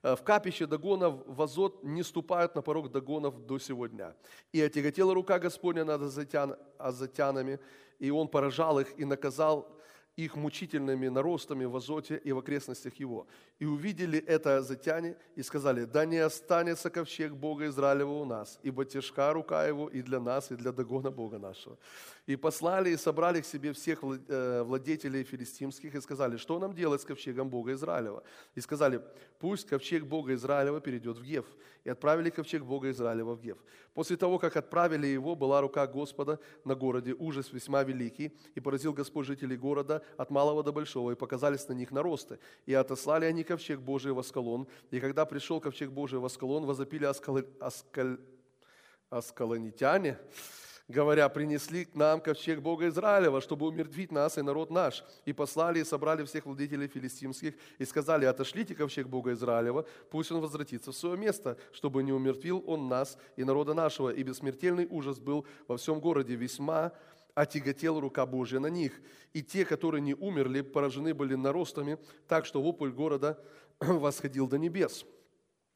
э, в капище Дагона в Азот не ступают на порог Дагонов до сегодня. И отяготела рука Господня над азотян, азотянами, и он поражал их и наказал их мучительными наростами в Азоте и в окрестностях его. И увидели это азотяне и сказали, да не останется ковчег Бога Израилева у нас, ибо тяжка рука его и для нас, и для догона Бога нашего. И послали и собрали к себе всех э, владетелей филистимских и сказали, что нам делать с ковчегом Бога Израилева? И сказали, пусть ковчег Бога Израилева перейдет в Гев. И отправили ковчег Бога Израилева в Гев. После того, как отправили его, была рука Господа на городе, ужас весьма великий, и поразил Господь жителей города от малого до большого, и показались на них наросты. И отослали они ковчег Божий в Аскалон. И когда пришел ковчег Божий в Аскалон, возопили аскал... аскал... аскалонитяне, говоря, принесли к нам ковчег Бога Израилева, чтобы умертвить нас и народ наш. И послали и собрали всех владетелей филистимских и сказали, отошлите ковчег Бога Израилева, пусть он возвратится в свое место, чтобы не умертвил он нас и народа нашего. И бессмертельный ужас был во всем городе весьма отяготела рука Божья на них. И те, которые не умерли, поражены были наростами, так что вопль города восходил до небес.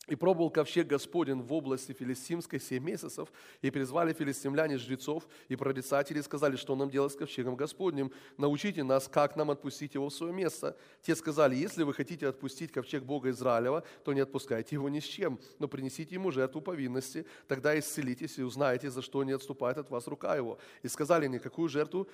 И пробовал ковчег Господень в области Филистимской семь месяцев, и призвали филистимляне жрецов и прорицателей, и сказали, что нам делать с ковчегом Господним, научите нас, как нам отпустить его в свое место. Те сказали, если вы хотите отпустить ковчег Бога Израилева, то не отпускайте его ни с чем, но принесите ему жертву повинности, тогда исцелитесь и узнаете, за что не отступает от вас рука его. И сказали, никакую жертву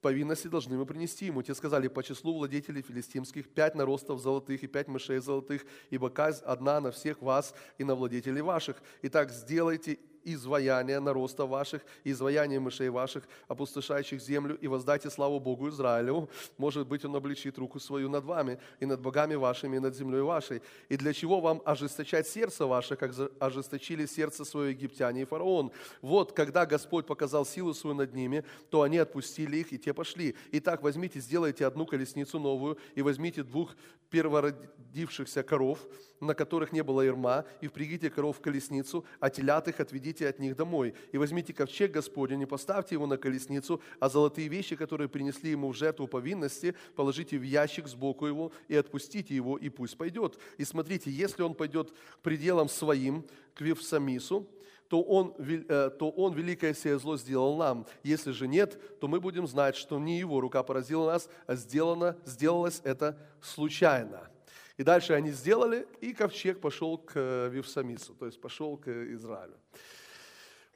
повинности должны мы принести ему. Те сказали, по числу владетелей филистимских, пять наростов золотых и пять мышей золотых, ибо казнь одна на всех вас и на владетелей ваших. Итак, сделайте изваяния нароста ваших, изваяния мышей ваших, опустошающих землю, и воздайте славу Богу Израилю. Может быть, Он обличит руку свою над вами, и над богами вашими, и над землей вашей. И для чего вам ожесточать сердце ваше, как ожесточили сердце свое египтяне и фараон? Вот, когда Господь показал силу свою над ними, то они отпустили их, и те пошли. Итак, возьмите, сделайте одну колесницу новую, и возьмите двух первородившихся коров, на которых не было ерма, и впрягите коров в колесницу, а телят их отведите от них домой. И возьмите ковчег Господень, и поставьте его на колесницу, а золотые вещи, которые принесли ему в жертву повинности, положите в ящик сбоку его и отпустите его, и пусть пойдет. И смотрите, если он пойдет к пределам своим, к Вифсамису, то он, э, то он великое сие зло сделал нам. Если же нет, то мы будем знать, что не его рука поразила нас, а сделано, сделалось это случайно. И дальше они сделали, и ковчег пошел к э, Вифсамису, то есть пошел к Израилю.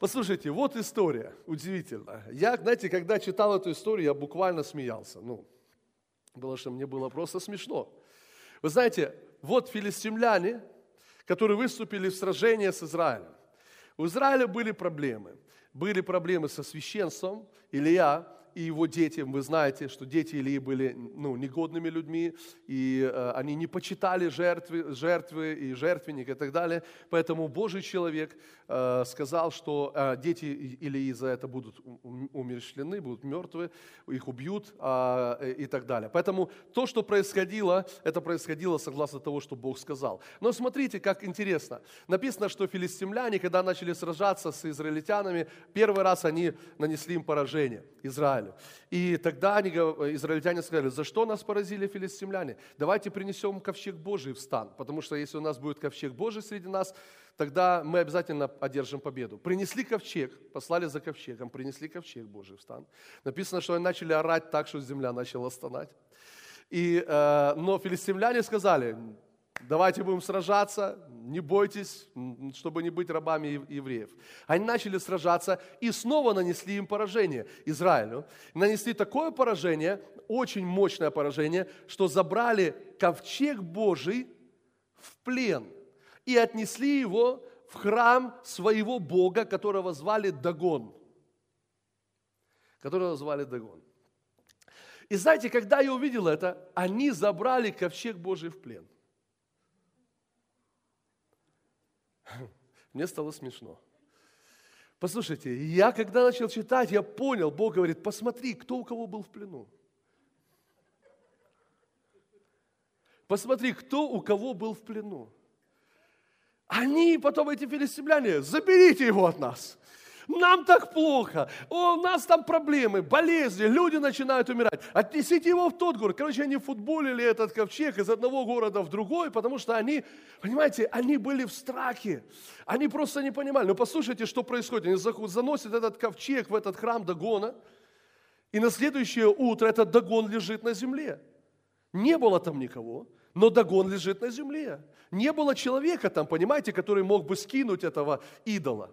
Послушайте, вот история, удивительно. Я, знаете, когда читал эту историю, я буквально смеялся. Ну, потому что мне было просто смешно. Вы знаете, вот филистимляне, которые выступили в сражении с Израилем. У Израиля были проблемы. Были проблемы со священством. Илья и его дети, вы знаете, что дети Илии были ну, негодными людьми, и э, они не почитали жертвы, жертвы и жертвенник и так далее. Поэтому Божий человек э, сказал, что э, дети Илии за это будут умерщвлены, будут мертвы, их убьют э, и так далее. Поэтому то, что происходило, это происходило согласно того, что Бог сказал. Но смотрите, как интересно. Написано, что филистимляне, когда начали сражаться с израильтянами, первый раз они нанесли им поражение, Израиль. Израилю. И тогда они, израильтяне сказали, за что нас поразили филистимляне? Давайте принесем ковчег Божий в стан, потому что если у нас будет ковчег Божий среди нас, тогда мы обязательно одержим победу. Принесли ковчег, послали за ковчегом, принесли ковчег Божий в стан. Написано, что они начали орать так, что земля начала стонать. И, э, но филистимляне сказали, давайте будем сражаться, не бойтесь, чтобы не быть рабами евреев. Они начали сражаться и снова нанесли им поражение, Израилю. Нанесли такое поражение, очень мощное поражение, что забрали ковчег Божий в плен и отнесли его в храм своего Бога, которого звали Дагон. Которого звали Дагон. И знаете, когда я увидел это, они забрали ковчег Божий в плен. Мне стало смешно. Послушайте, я когда начал читать, я понял, Бог говорит, посмотри, кто у кого был в плену. Посмотри, кто у кого был в плену. Они, потом эти филистимляне, заберите его от нас. Нам так плохо, у нас там проблемы, болезни, люди начинают умирать. Отнесите его в тот город. Короче, они футболили этот ковчег из одного города в другой, потому что они, понимаете, они были в страхе. Они просто не понимали. Ну послушайте, что происходит. Они заносят этот ковчег в этот храм Дагона, и на следующее утро этот Дагон лежит на земле. Не было там никого, но Дагон лежит на земле. Не было человека там, понимаете, который мог бы скинуть этого идола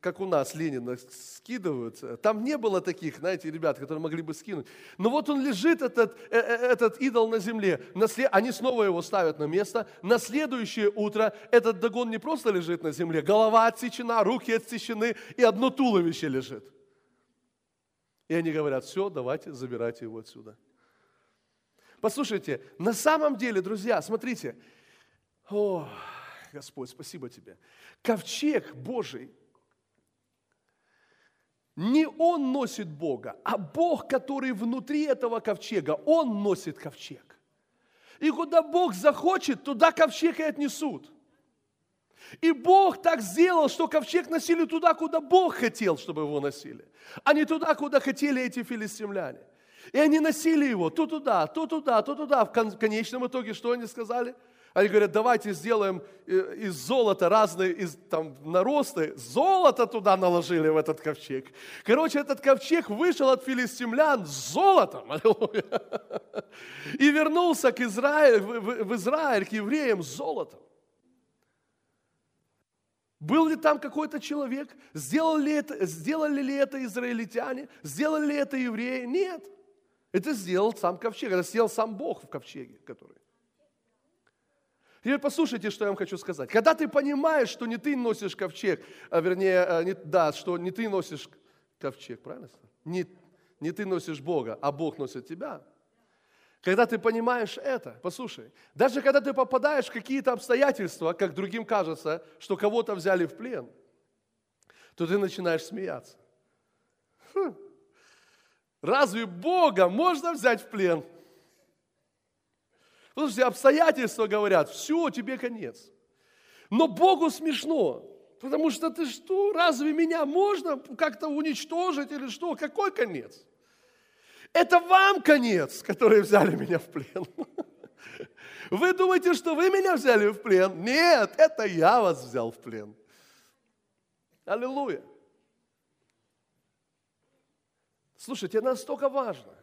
как у нас Ленина скидывают. Там не было таких, знаете, ребят, которые могли бы скинуть. Но вот он лежит, этот, э, э, этот идол на земле. Они снова его ставят на место. На следующее утро этот догон не просто лежит на земле, голова отсечена, руки отсечены, и одно туловище лежит. И они говорят, все, давайте, забирайте его отсюда. Послушайте, на самом деле, друзья, смотрите, о, Господь, спасибо тебе. Ковчег Божий – не он носит Бога, а Бог, который внутри этого ковчега, он носит ковчег. И куда Бог захочет, туда ковчег и отнесут. И Бог так сделал, что ковчег носили туда, куда Бог хотел, чтобы его носили, а не туда, куда хотели эти филистимляне. И они носили его то туда, то туда, то туда. В конечном итоге что они сказали? Они говорят, давайте сделаем э, из золота разные из, там, наросты. Золото туда наложили в этот ковчег. Короче, этот ковчег вышел от филистимлян с золотом. И вернулся к Израилю, в Израиль, к евреям с золотом. Был ли там какой-то человек? Сделали ли, это, сделали ли это израильтяне? Сделали ли это евреи? Нет. Это сделал сам ковчег. Это сделал сам Бог в ковчеге, который. Теперь послушайте, что я вам хочу сказать. Когда ты понимаешь, что не ты носишь ковчег, а вернее, а, не, да, что не ты носишь ковчег, правильно? Не, не ты носишь Бога, а Бог носит тебя. Когда ты понимаешь это, послушай, даже когда ты попадаешь в какие-то обстоятельства, как другим кажется, что кого-то взяли в плен, то ты начинаешь смеяться. Хм. Разве Бога можно взять в плен? Потому что обстоятельства говорят, все, тебе конец. Но Богу смешно, потому что ты что, разве меня можно как-то уничтожить или что? Какой конец? Это вам конец, который взяли меня в плен. Вы думаете, что вы меня взяли в плен? Нет, это я вас взял в плен. Аллилуйя. Слушайте, настолько важно.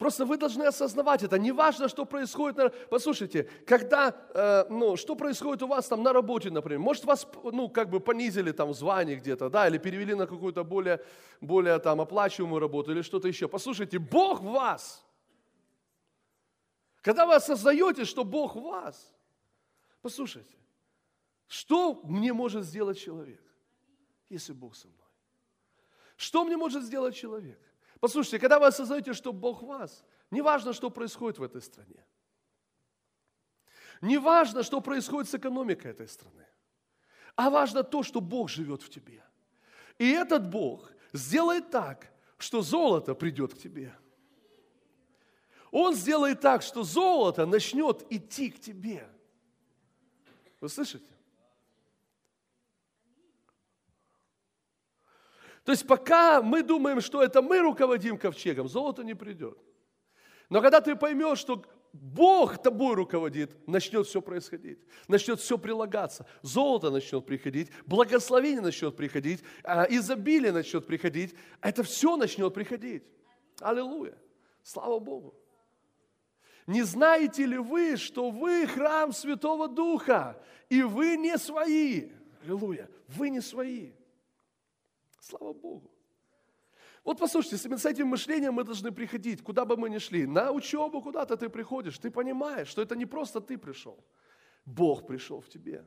Просто вы должны осознавать это. Не важно, что происходит. Послушайте, когда, э, ну, что происходит у вас там на работе, например. Может, вас, ну, как бы понизили там в звании где-то, да, или перевели на какую-то более, более там оплачиваемую работу или что-то еще. Послушайте, Бог в вас. Когда вы осознаете, что Бог в вас, послушайте, что мне может сделать человек, если Бог со мной? Что мне может сделать человек? Послушайте, когда вы осознаете, что Бог вас, не важно, что происходит в этой стране. Не важно, что происходит с экономикой этой страны. А важно то, что Бог живет в тебе. И этот Бог сделает так, что золото придет к тебе. Он сделает так, что золото начнет идти к тебе. Вы слышите? То есть пока мы думаем, что это мы руководим ковчегом, золото не придет. Но когда ты поймешь, что Бог тобой руководит, начнет все происходить, начнет все прилагаться. Золото начнет приходить, благословение начнет приходить, а, изобилие начнет приходить. Это все начнет приходить. Аллилуйя. Слава Богу. Не знаете ли вы, что вы храм Святого Духа, и вы не свои? Аллилуйя. Вы не свои. Слава Богу. Вот послушайте, с этим мышлением мы должны приходить, куда бы мы ни шли. На учебу куда-то ты приходишь, ты понимаешь, что это не просто ты пришел. Бог пришел в тебе.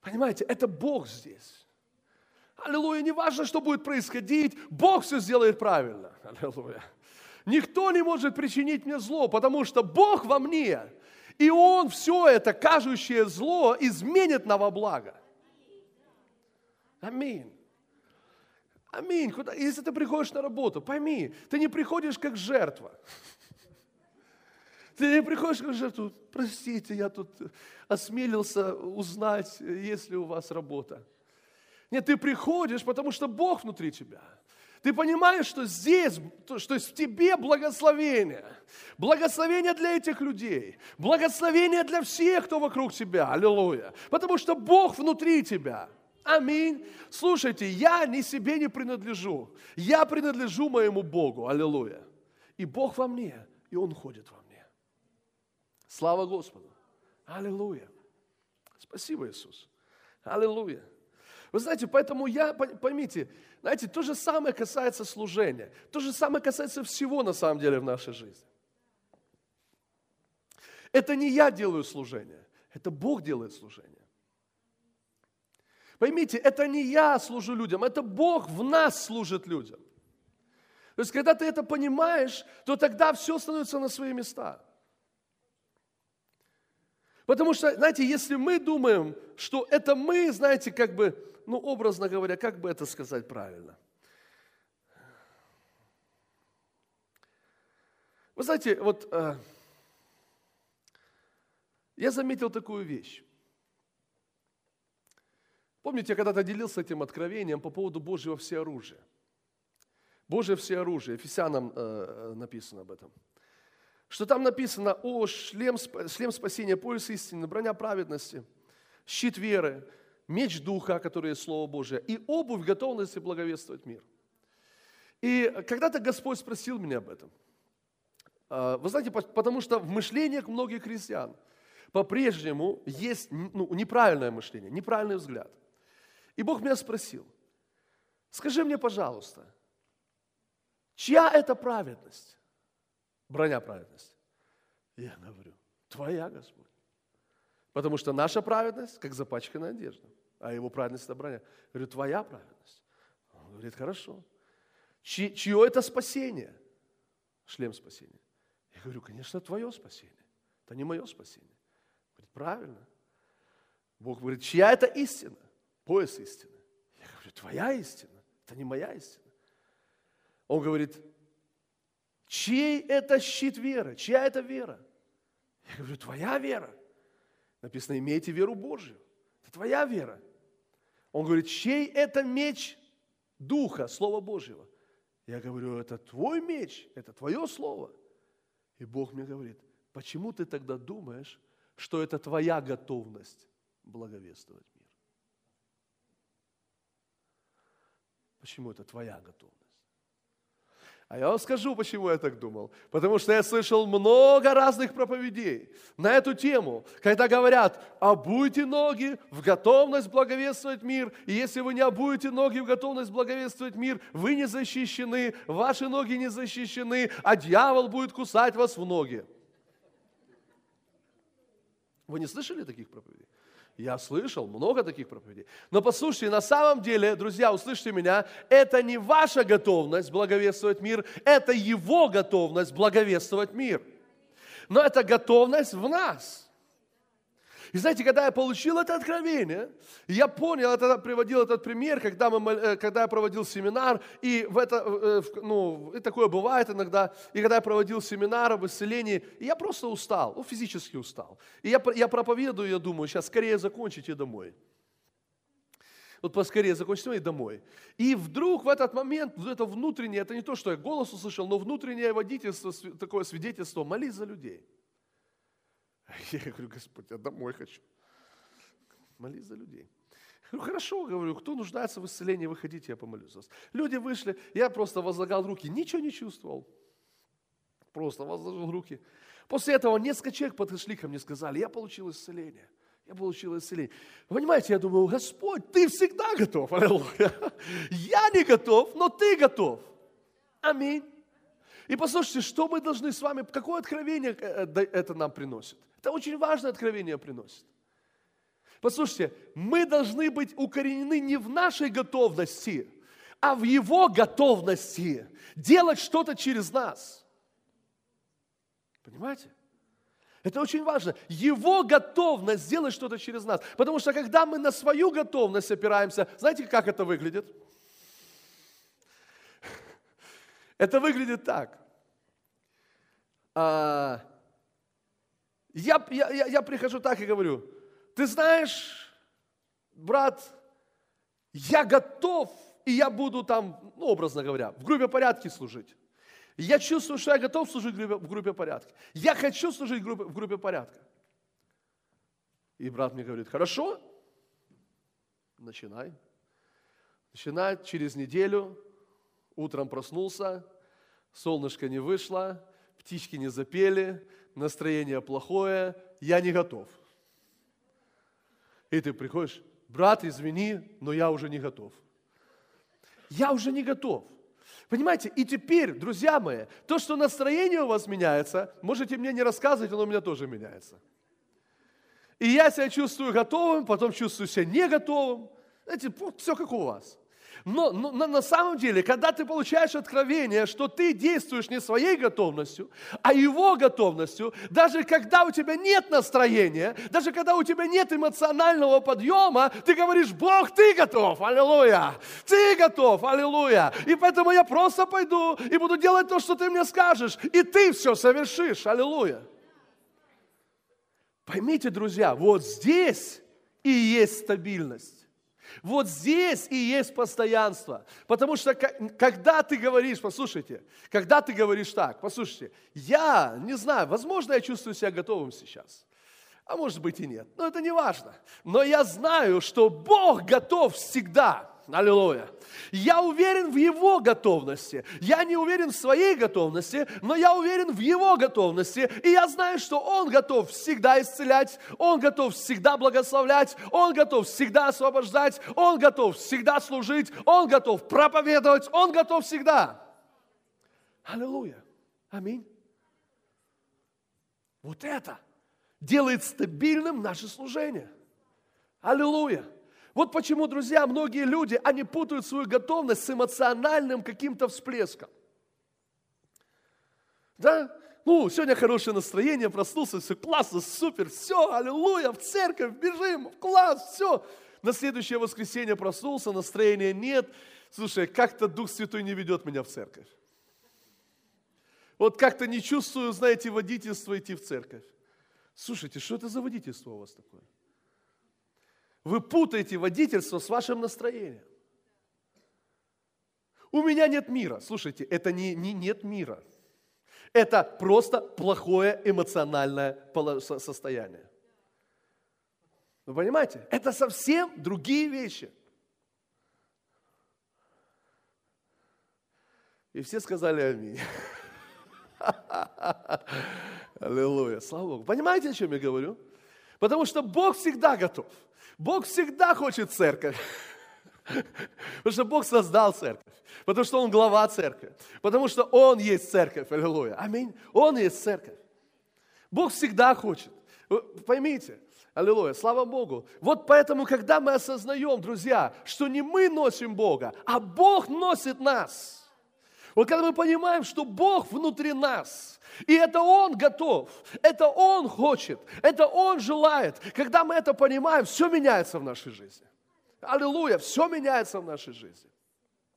Понимаете, это Бог здесь. Аллилуйя, не важно, что будет происходить, Бог все сделает правильно. Аллилуйя. Никто не может причинить мне зло, потому что Бог во мне. И Он все это, кажущее зло, изменит на во благо. Аминь. Аминь. Куда? Если ты приходишь на работу, пойми, ты не приходишь как жертва. Ты не приходишь как жертву, простите, я тут осмелился узнать, есть ли у вас работа. Нет, ты приходишь, потому что Бог внутри тебя. Ты понимаешь, что здесь, что в тебе благословение. Благословение для этих людей. Благословение для всех, кто вокруг тебя. Аллилуйя. Потому что Бог внутри тебя. Аминь. Слушайте, я ни себе не принадлежу. Я принадлежу моему Богу. Аллилуйя. И Бог во мне, и Он ходит во мне. Слава Господу. Аллилуйя. Спасибо, Иисус. Аллилуйя. Вы знаете, поэтому я, поймите, знаете, то же самое касается служения. То же самое касается всего на самом деле в нашей жизни. Это не я делаю служение, это Бог делает служение. Поймите, это не я служу людям, это Бог в нас служит людям. То есть, когда ты это понимаешь, то тогда все становится на свои места. Потому что, знаете, если мы думаем, что это мы, знаете, как бы, ну, образно говоря, как бы это сказать правильно? Вы знаете, вот э, я заметил такую вещь. Помните, я когда-то делился этим откровением по поводу Божьего всеоружия. Божье всеоружие, Ефесянам э, написано об этом. Что там написано о шлем, шлем спасения, пояс истины, броня праведности, щит веры, меч духа, который есть Слово Божие, и обувь готовности благовествовать мир. И когда-то Господь спросил меня об этом. Э, вы знаете, потому что в мышлениях многих христиан по-прежнему есть ну, неправильное мышление, неправильный взгляд – и Бог меня спросил, скажи мне, пожалуйста, чья это праведность? Броня праведности. Я говорю, твоя, Господь. Потому что наша праведность, как запачканная одежда, а его праведность – это броня. Я говорю, твоя праведность. Он говорит, хорошо. Чи, чье это спасение? Шлем спасения. Я говорю, конечно, твое спасение. Это не мое спасение. Говорит, правильно. Бог говорит, чья это истина? Пояс истины. Я говорю, твоя истина. Это не моя истина. Он говорит, чей это щит веры? Чья это вера? Я говорю, твоя вера. Написано, имейте веру Божью. Это твоя вера. Он говорит, чей это меч Духа, Слова Божьего? Я говорю, это твой меч, это твое Слово. И Бог мне говорит, почему ты тогда думаешь, что это твоя готовность благовествовать мир? Почему это твоя готовность? А я вам скажу, почему я так думал. Потому что я слышал много разных проповедей на эту тему, когда говорят, обуйте ноги в готовность благовествовать мир, и если вы не обуете ноги в готовность благовествовать мир, вы не защищены, ваши ноги не защищены, а дьявол будет кусать вас в ноги. Вы не слышали таких проповедей? Я слышал много таких проповедей. Но послушайте, на самом деле, друзья, услышьте меня, это не ваша готовность благовествовать мир, это его готовность благовествовать мир. Но это готовность в нас – и знаете, когда я получил это откровение, я понял, я тогда приводил этот пример, когда, мы, э, когда я проводил семинар, и, в это, э, ну, и такое бывает иногда, и когда я проводил семинар об исцелении, я просто устал, ну, физически устал. И я, я проповедую, я думаю, сейчас скорее закончите домой. Вот поскорее закончите и домой. И вдруг в этот момент, это внутреннее, это не то, что я голос услышал, но внутреннее водительство, такое свидетельство, молись за людей. Я говорю, Господь, я домой хочу. Молись за людей. Говорю, хорошо, говорю, кто нуждается в исцелении, выходите, я помолюсь за вас. Люди вышли, я просто возлагал руки, ничего не чувствовал. Просто возложил руки. После этого несколько человек подошли ко мне, сказали, я получил исцеление. Я получил исцеление. Вы понимаете, я думаю, Господь, ты всегда готов. Я не готов, но ты готов. Аминь. И послушайте, что мы должны с вами, какое откровение э, э, это нам приносит? Это очень важное откровение приносит. Послушайте, мы должны быть укоренены не в нашей готовности, а в Его готовности делать что-то через нас. Понимаете? Это очень важно. Его готовность сделать что-то через нас. Потому что когда мы на свою готовность опираемся, знаете, как это выглядит? Это выглядит так. А, я, я, я прихожу так и говорю, ты знаешь, брат, я готов, и я буду там, ну, образно говоря, в группе порядке служить. Я чувствую, что я готов служить в группе, в группе порядка. Я хочу служить в группе, в группе порядка. И брат мне говорит, хорошо, начинай. Начинает через неделю, утром проснулся, солнышко не вышло, птички не запели, настроение плохое, я не готов. И ты приходишь, брат, извини, но я уже не готов. Я уже не готов. Понимаете, и теперь, друзья мои, то, что настроение у вас меняется, можете мне не рассказывать, оно у меня тоже меняется. И я себя чувствую готовым, потом чувствую себя не готовым. Знаете, все как у вас. Но, но, но на самом деле, когда ты получаешь откровение, что ты действуешь не своей готовностью, а его готовностью, даже когда у тебя нет настроения, даже когда у тебя нет эмоционального подъема, ты говоришь, Бог, ты готов, аллилуйя, ты готов, аллилуйя. И поэтому я просто пойду и буду делать то, что ты мне скажешь, и ты все совершишь, аллилуйя. Поймите, друзья, вот здесь и есть стабильность. Вот здесь и есть постоянство. Потому что когда ты говоришь, послушайте, когда ты говоришь так, послушайте, я не знаю, возможно, я чувствую себя готовым сейчас. А может быть и нет. Но это не важно. Но я знаю, что Бог готов всегда Аллилуйя. Я уверен в Его готовности. Я не уверен в своей готовности, но я уверен в Его готовности. И я знаю, что Он готов всегда исцелять, Он готов всегда благословлять, Он готов всегда освобождать, Он готов всегда служить, Он готов проповедовать, Он готов всегда. Аллилуйя. Аминь. Вот это делает стабильным наше служение. Аллилуйя. Вот почему, друзья, многие люди, они путают свою готовность с эмоциональным каким-то всплеском. Да? Ну, сегодня хорошее настроение, проснулся, все классно, супер, все, аллилуйя, в церковь, бежим, в класс, все. На следующее воскресенье проснулся, настроения нет. Слушай, как-то Дух Святой не ведет меня в церковь. Вот как-то не чувствую, знаете, водительство идти в церковь. Слушайте, что это за водительство у вас такое? Вы путаете водительство с вашим настроением. У меня нет мира. Слушайте, это не, не нет мира. Это просто плохое эмоциональное состояние. Вы понимаете? Это совсем другие вещи. И все сказали аминь. Аллилуйя. Слава Богу. Понимаете, о чем я говорю? Потому что Бог всегда готов. Бог всегда хочет церковь. Потому что Бог создал церковь. Потому что Он глава церкви. Потому что Он есть церковь. Аллилуйя. Аминь. Он есть церковь. Бог всегда хочет. Поймите, Аллилуйя, слава Богу. Вот поэтому, когда мы осознаем, друзья, что не мы носим Бога, а Бог носит нас. Вот когда мы понимаем, что Бог внутри нас, и это Он готов, это Он хочет, это Он желает. Когда мы это понимаем, все меняется в нашей жизни. Аллилуйя, все меняется в нашей жизни.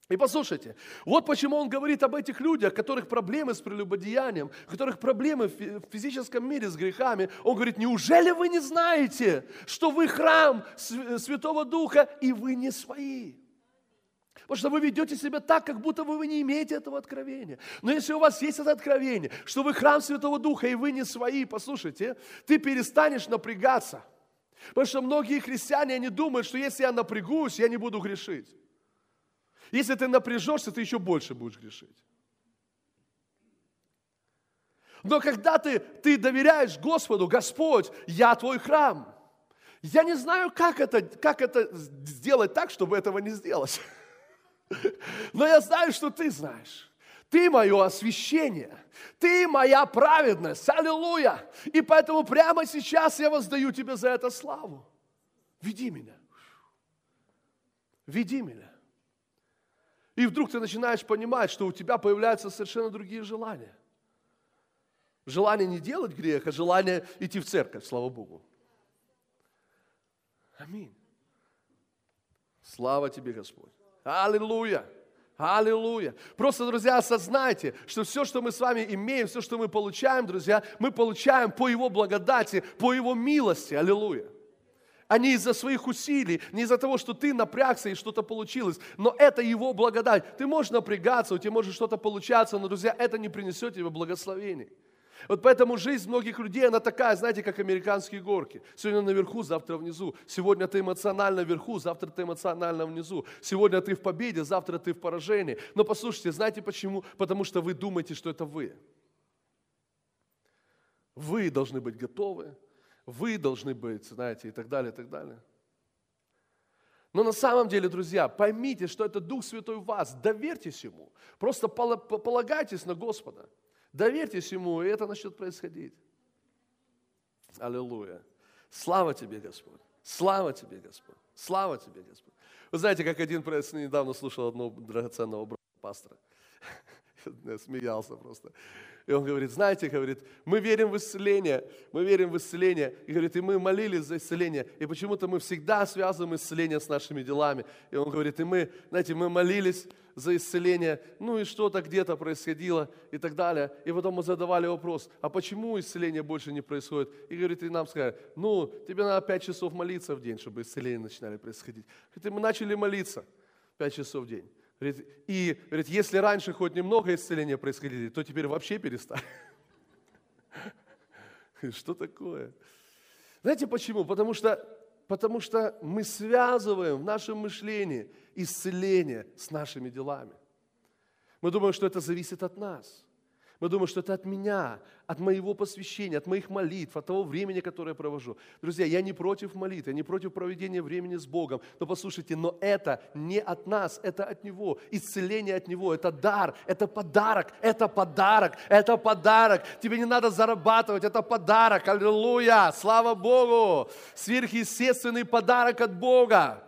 И послушайте, вот почему он говорит об этих людях, у которых проблемы с прелюбодеянием, у которых проблемы в физическом мире с грехами. Он говорит, неужели вы не знаете, что вы храм Святого Духа и вы не свои? Потому что вы ведете себя так, как будто вы не имеете этого откровения. Но если у вас есть это откровение, что вы храм Святого Духа и вы не свои, послушайте, ты перестанешь напрягаться. Потому что многие христиане, они думают, что если я напрягусь, я не буду грешить. Если ты напряжешься, ты еще больше будешь грешить. Но когда ты, ты доверяешь Господу, Господь, я твой храм. Я не знаю, как это, как это сделать так, чтобы этого не сделать. Но я знаю, что ты знаешь. Ты мое освящение. Ты моя праведность. Аллилуйя. И поэтому прямо сейчас я воздаю тебе за это славу. Веди меня. Веди меня. И вдруг ты начинаешь понимать, что у тебя появляются совершенно другие желания. Желание не делать грех, а желание идти в церковь, слава Богу. Аминь. Слава тебе, Господь. Аллилуйя. Аллилуйя. Просто, друзья, осознайте, что все, что мы с вами имеем, все, что мы получаем, друзья, мы получаем по Его благодати, по Его милости. Аллилуйя а не из-за своих усилий, не из-за того, что ты напрягся и что-то получилось. Но это Его благодать. Ты можешь напрягаться, у тебя может что-то получаться, но, друзья, это не принесет тебе благословений. Вот поэтому жизнь многих людей, она такая, знаете, как американские горки. Сегодня наверху, завтра внизу. Сегодня ты эмоционально вверху, завтра ты эмоционально внизу. Сегодня ты в победе, завтра ты в поражении. Но послушайте, знаете почему? Потому что вы думаете, что это вы. Вы должны быть готовы, вы должны быть, знаете, и так далее, и так далее. Но на самом деле, друзья, поймите, что это Дух Святой в вас. Доверьтесь Ему. Просто полагайтесь на Господа. Доверьтесь Ему, и это начнет происходить. Аллилуйя. Слава тебе, Господь. Слава тебе, Господь. Слава тебе, Господь. Вы знаете, как один недавно слушал одного драгоценного брата, пастора. Смеялся просто. И он говорит, знаете, говорит, мы верим в исцеление, мы верим в исцеление. И говорит, и мы молились за исцеление. И почему-то мы всегда связываем исцеление с нашими делами. И он говорит, и мы, знаете, мы молились за исцеление, ну и что-то где-то происходило и так далее. И потом мы задавали вопрос, а почему исцеление больше не происходит? И говорит, и нам сказали, ну, тебе надо пять часов молиться в день, чтобы исцеление начинали происходить. Говорит, и мы начали молиться пять часов в день. И говорит, если раньше хоть немного исцеления происходили, то теперь вообще перестали. Что такое? Знаете почему? Потому что, потому что мы связываем в нашем мышлении исцеление с нашими делами. Мы думаем, что это зависит от нас. Мы думаем, что это от меня, от моего посвящения, от моих молитв, от того времени, которое я провожу. Друзья, я не против молитвы, я не против проведения времени с Богом. Но послушайте, но это не от нас, это от Него. Исцеление от Него, это дар, это подарок, это подарок, это подарок. Тебе не надо зарабатывать, это подарок. Аллилуйя, слава Богу. Сверхъестественный подарок от Бога.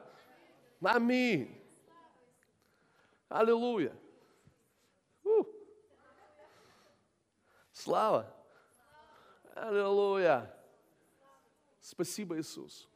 Аминь. Аллилуйя. Слава! Аллилуйя! Спасибо, Иисус.